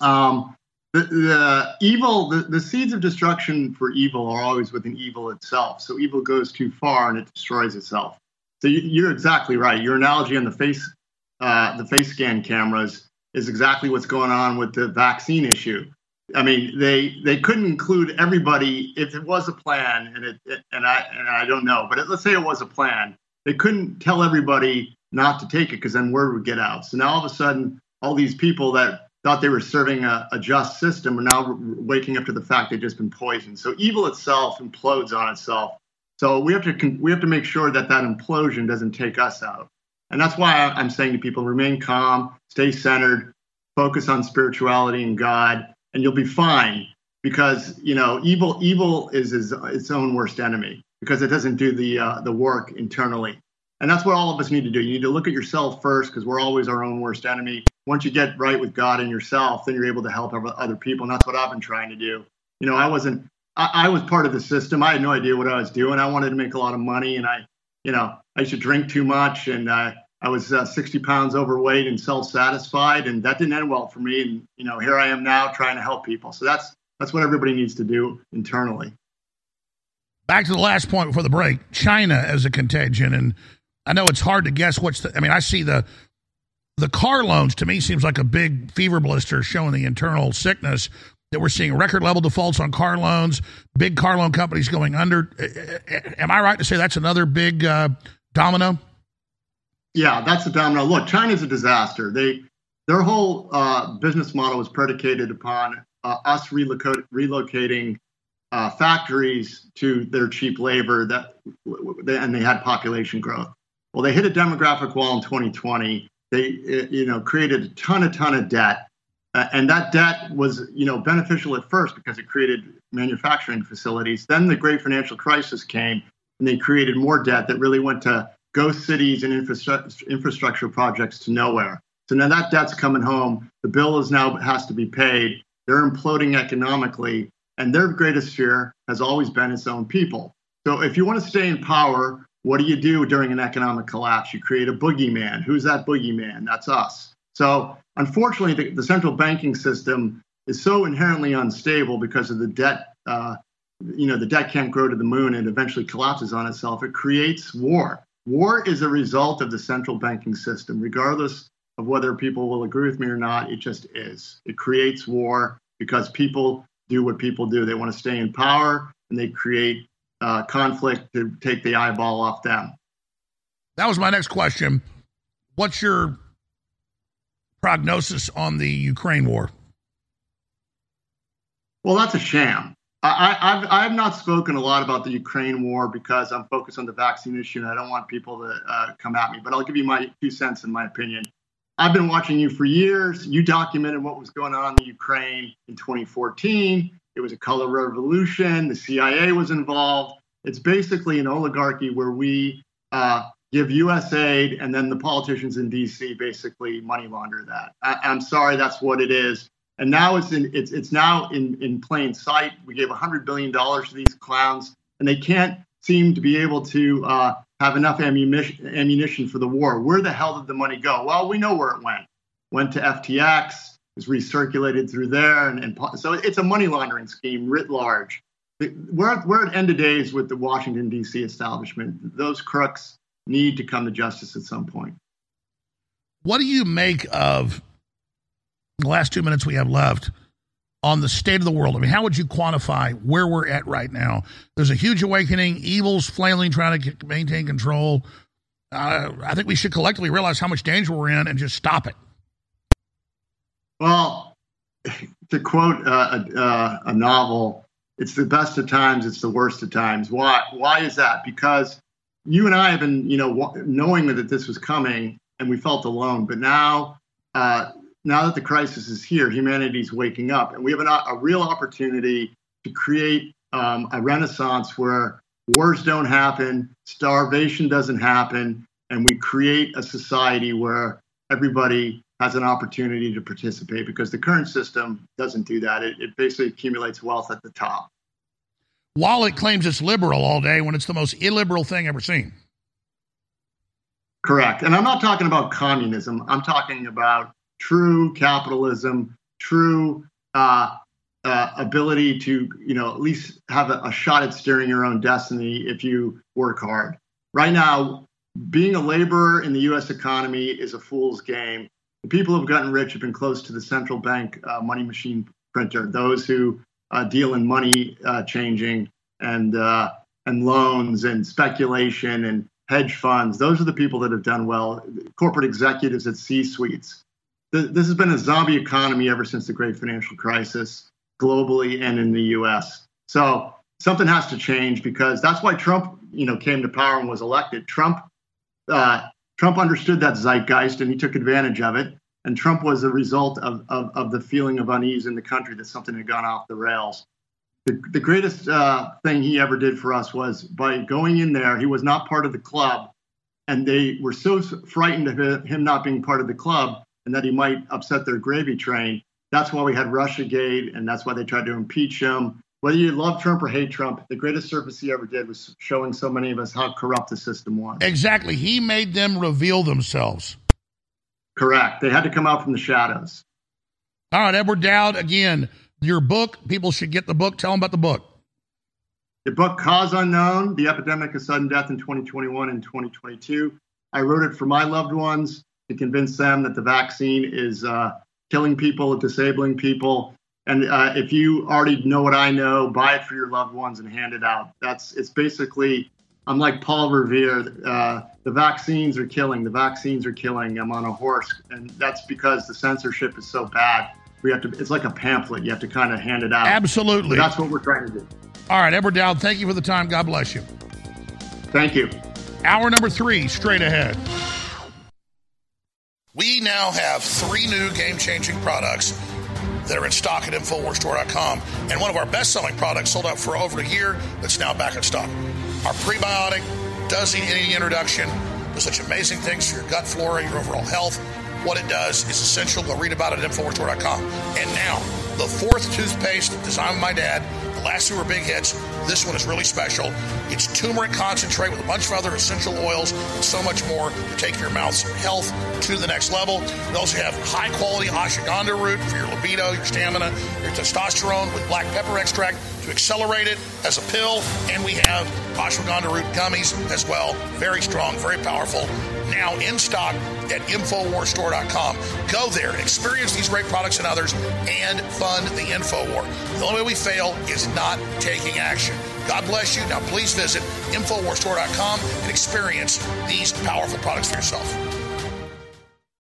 Um, the, the, evil, the, the seeds of destruction for evil are always within evil itself. So evil goes too far and it destroys itself. So you, are exactly right. Your analogy on the face, uh, the face scan cameras is exactly what's going on with the vaccine issue. I mean, they they couldn't include everybody if it was a plan, and it, it and I and I don't know, but it, let's say it was a plan. They couldn't tell everybody not to take it because then word would get out. So now all of a sudden, all these people that thought they were serving a, a just system are now waking up to the fact they've just been poisoned. So evil itself implodes on itself. So we have to we have to make sure that that implosion doesn't take us out. And that's why I'm saying to people remain calm, stay centered, focus on spirituality and God, and you'll be fine because you know evil evil is, is its own worst enemy because it doesn't do the uh, the work internally. And that's what all of us need to do. You need to look at yourself first because we're always our own worst enemy. Once you get right with God and yourself, then you're able to help other people. And that's what I've been trying to do. You know, I wasn't, I, I was part of the system. I had no idea what I was doing. I wanted to make a lot of money and I, you know, I used to drink too much and uh, I was uh, 60 pounds overweight and self-satisfied, and that didn't end well for me. And you know, here I am now trying to help people. So that's that's what everybody needs to do internally. Back to the last point before the break: China as a contagion, and I know it's hard to guess what's the. I mean, I see the the car loans to me seems like a big fever blister showing the internal sickness that we're seeing record level defaults on car loans, big car loan companies going under. Am I right to say that's another big uh, domino? Yeah, that's a domino. Look, China's a disaster. They their whole uh, business model was predicated upon uh, us relocating uh, factories to their cheap labor that and they had population growth. Well, they hit a demographic wall in 2020. They, you know, created a ton, a ton of debt, uh, and that debt was, you know, beneficial at first because it created manufacturing facilities. Then the great financial crisis came, and they created more debt that really went to ghost cities and infrastructure, infrastructure projects to nowhere. So now that debt's coming home. The bill is now has to be paid. They're imploding economically, and their greatest fear has always been its own people. So if you want to stay in power, what do you do during an economic collapse? You create a boogeyman. Who's that boogeyman? That's us. So, unfortunately, the, the central banking system is so inherently unstable because of the debt. Uh, you know, the debt can't grow to the moon and eventually collapses on itself. It creates war. War is a result of the central banking system, regardless of whether people will agree with me or not. It just is. It creates war because people do what people do. They want to stay in power and they create uh, conflict to take the eyeball off them. That was my next question. What's your prognosis on the Ukraine war? Well, that's a sham. I, have I've not spoken a lot about the Ukraine war because I'm focused on the vaccine issue and I don't want people to uh, come at me. But I'll give you my two cents in my opinion. I've been watching you for years. You documented what was going on in Ukraine in 2014. It was a color revolution. The CIA was involved. It's basically an oligarchy where we uh, give U.S. aid and then the politicians in D.C. basically money launder that. I, am sorry, that's what it is. And now it's in it's it's now in in plain sight. We gave 100 billion dollars to these clowns, and they can't seem to be able to uh, have enough ammunition ammunition for the war. Where the hell did the money go? Well, we know where it went. Went to FTX is recirculated through there, and, and so it's a money laundering scheme writ large. We're, we're at end of days with the Washington D.C. establishment. Those crooks need to come to justice at some point. What do you make of the last two minutes we have left on the state of the world? I mean, how would you quantify where we're at right now? There's a huge awakening. Evil's flailing, trying to maintain control. Uh, I think we should collectively realize how much danger we're in and just stop it. Well, to quote uh, a, uh, a, novel, it's the best of times, it's the worst of times. Why? Why is that? Because you and I have been, you know, knowing that this was coming, and we felt alone. But now, uh, now that the crisis is here, humanity's waking up, and we have an, a real opportunity to create um, a renaissance where wars don't happen, starvation doesn't happen, and we create a society where everybody has an opportunity to participate because the current system doesn't do that. It, it basically accumulates wealth at the top. While it claims it's liberal all day when it's the most illiberal thing ever seen. Correct. And I'm not talking about communism. I'm talking about true capitalism, true uh, uh, ability to, you know, at least have a, a shot at steering your own destiny if you work hard. Right now, being a laborer in the U.S. economy is a fool's game the people who've gotten rich have been close to the central bank uh, money machine printer. Those who uh, deal in money uh, changing and uh, and loans and speculation and hedge funds. Those are the people that have done well. Corporate executives at C-suites. This has been a zombie economy ever since the great financial crisis, globally and in the U.S. So something has to change because that's why Trump you know came to power and was elected. Trump uh, Trump understood that zeitgeist and he took advantage of it. And Trump was a result of, of, of the feeling of unease in the country that something had gone off the rails. The, the greatest uh, thing he ever did for us was by going in there, he was not part of the club. And they were so frightened of him not being part of the club and that he might upset their gravy train. That's why we had Russiagate, and that's why they tried to impeach him. Whether you love Trump or hate Trump, the greatest service he ever did was showing so many of us how corrupt the system was. Exactly. He made them reveal themselves. Correct. They had to come out from the shadows. All right, Edward Dowd, again, your book, people should get the book. Tell them about the book. The book, Cause Unknown The Epidemic of Sudden Death in 2021 and 2022. I wrote it for my loved ones to convince them that the vaccine is uh, killing people, disabling people. And uh, if you already know what I know, buy it for your loved ones and hand it out. That's it's basically I'm like Paul Revere. Uh, the vaccines are killing. The vaccines are killing. I'm on a horse, and that's because the censorship is so bad. We have to. It's like a pamphlet. You have to kind of hand it out. Absolutely. that's what we're trying to do. All right, Edward Dowd. Thank you for the time. God bless you. Thank you. Hour number three, straight ahead. We now have three new game-changing products that are in stock at InfoWarsStore.com, and one of our best-selling products sold out for over a year. That's now back in stock. Our prebiotic does need any introduction. Does such amazing things for your gut flora, your overall health. What it does is essential. Go read about it at InfoWarsStore.com. And now, the fourth toothpaste designed by my dad. The last two were big hits. This one is really special. It's turmeric concentrate with a bunch of other essential oils and so much more to take your mouth's health to the next level. We also have high quality ashwagandha root for your libido, your stamina, your testosterone with black pepper extract accelerate it as a pill. And we have ashwagandha root gummies as well. Very strong, very powerful. Now in stock at InfoWarsStore.com. Go there experience these great products and others and fund the InfoWar. The only way we fail is not taking action. God bless you. Now please visit InfoWarsStore.com and experience these powerful products for yourself.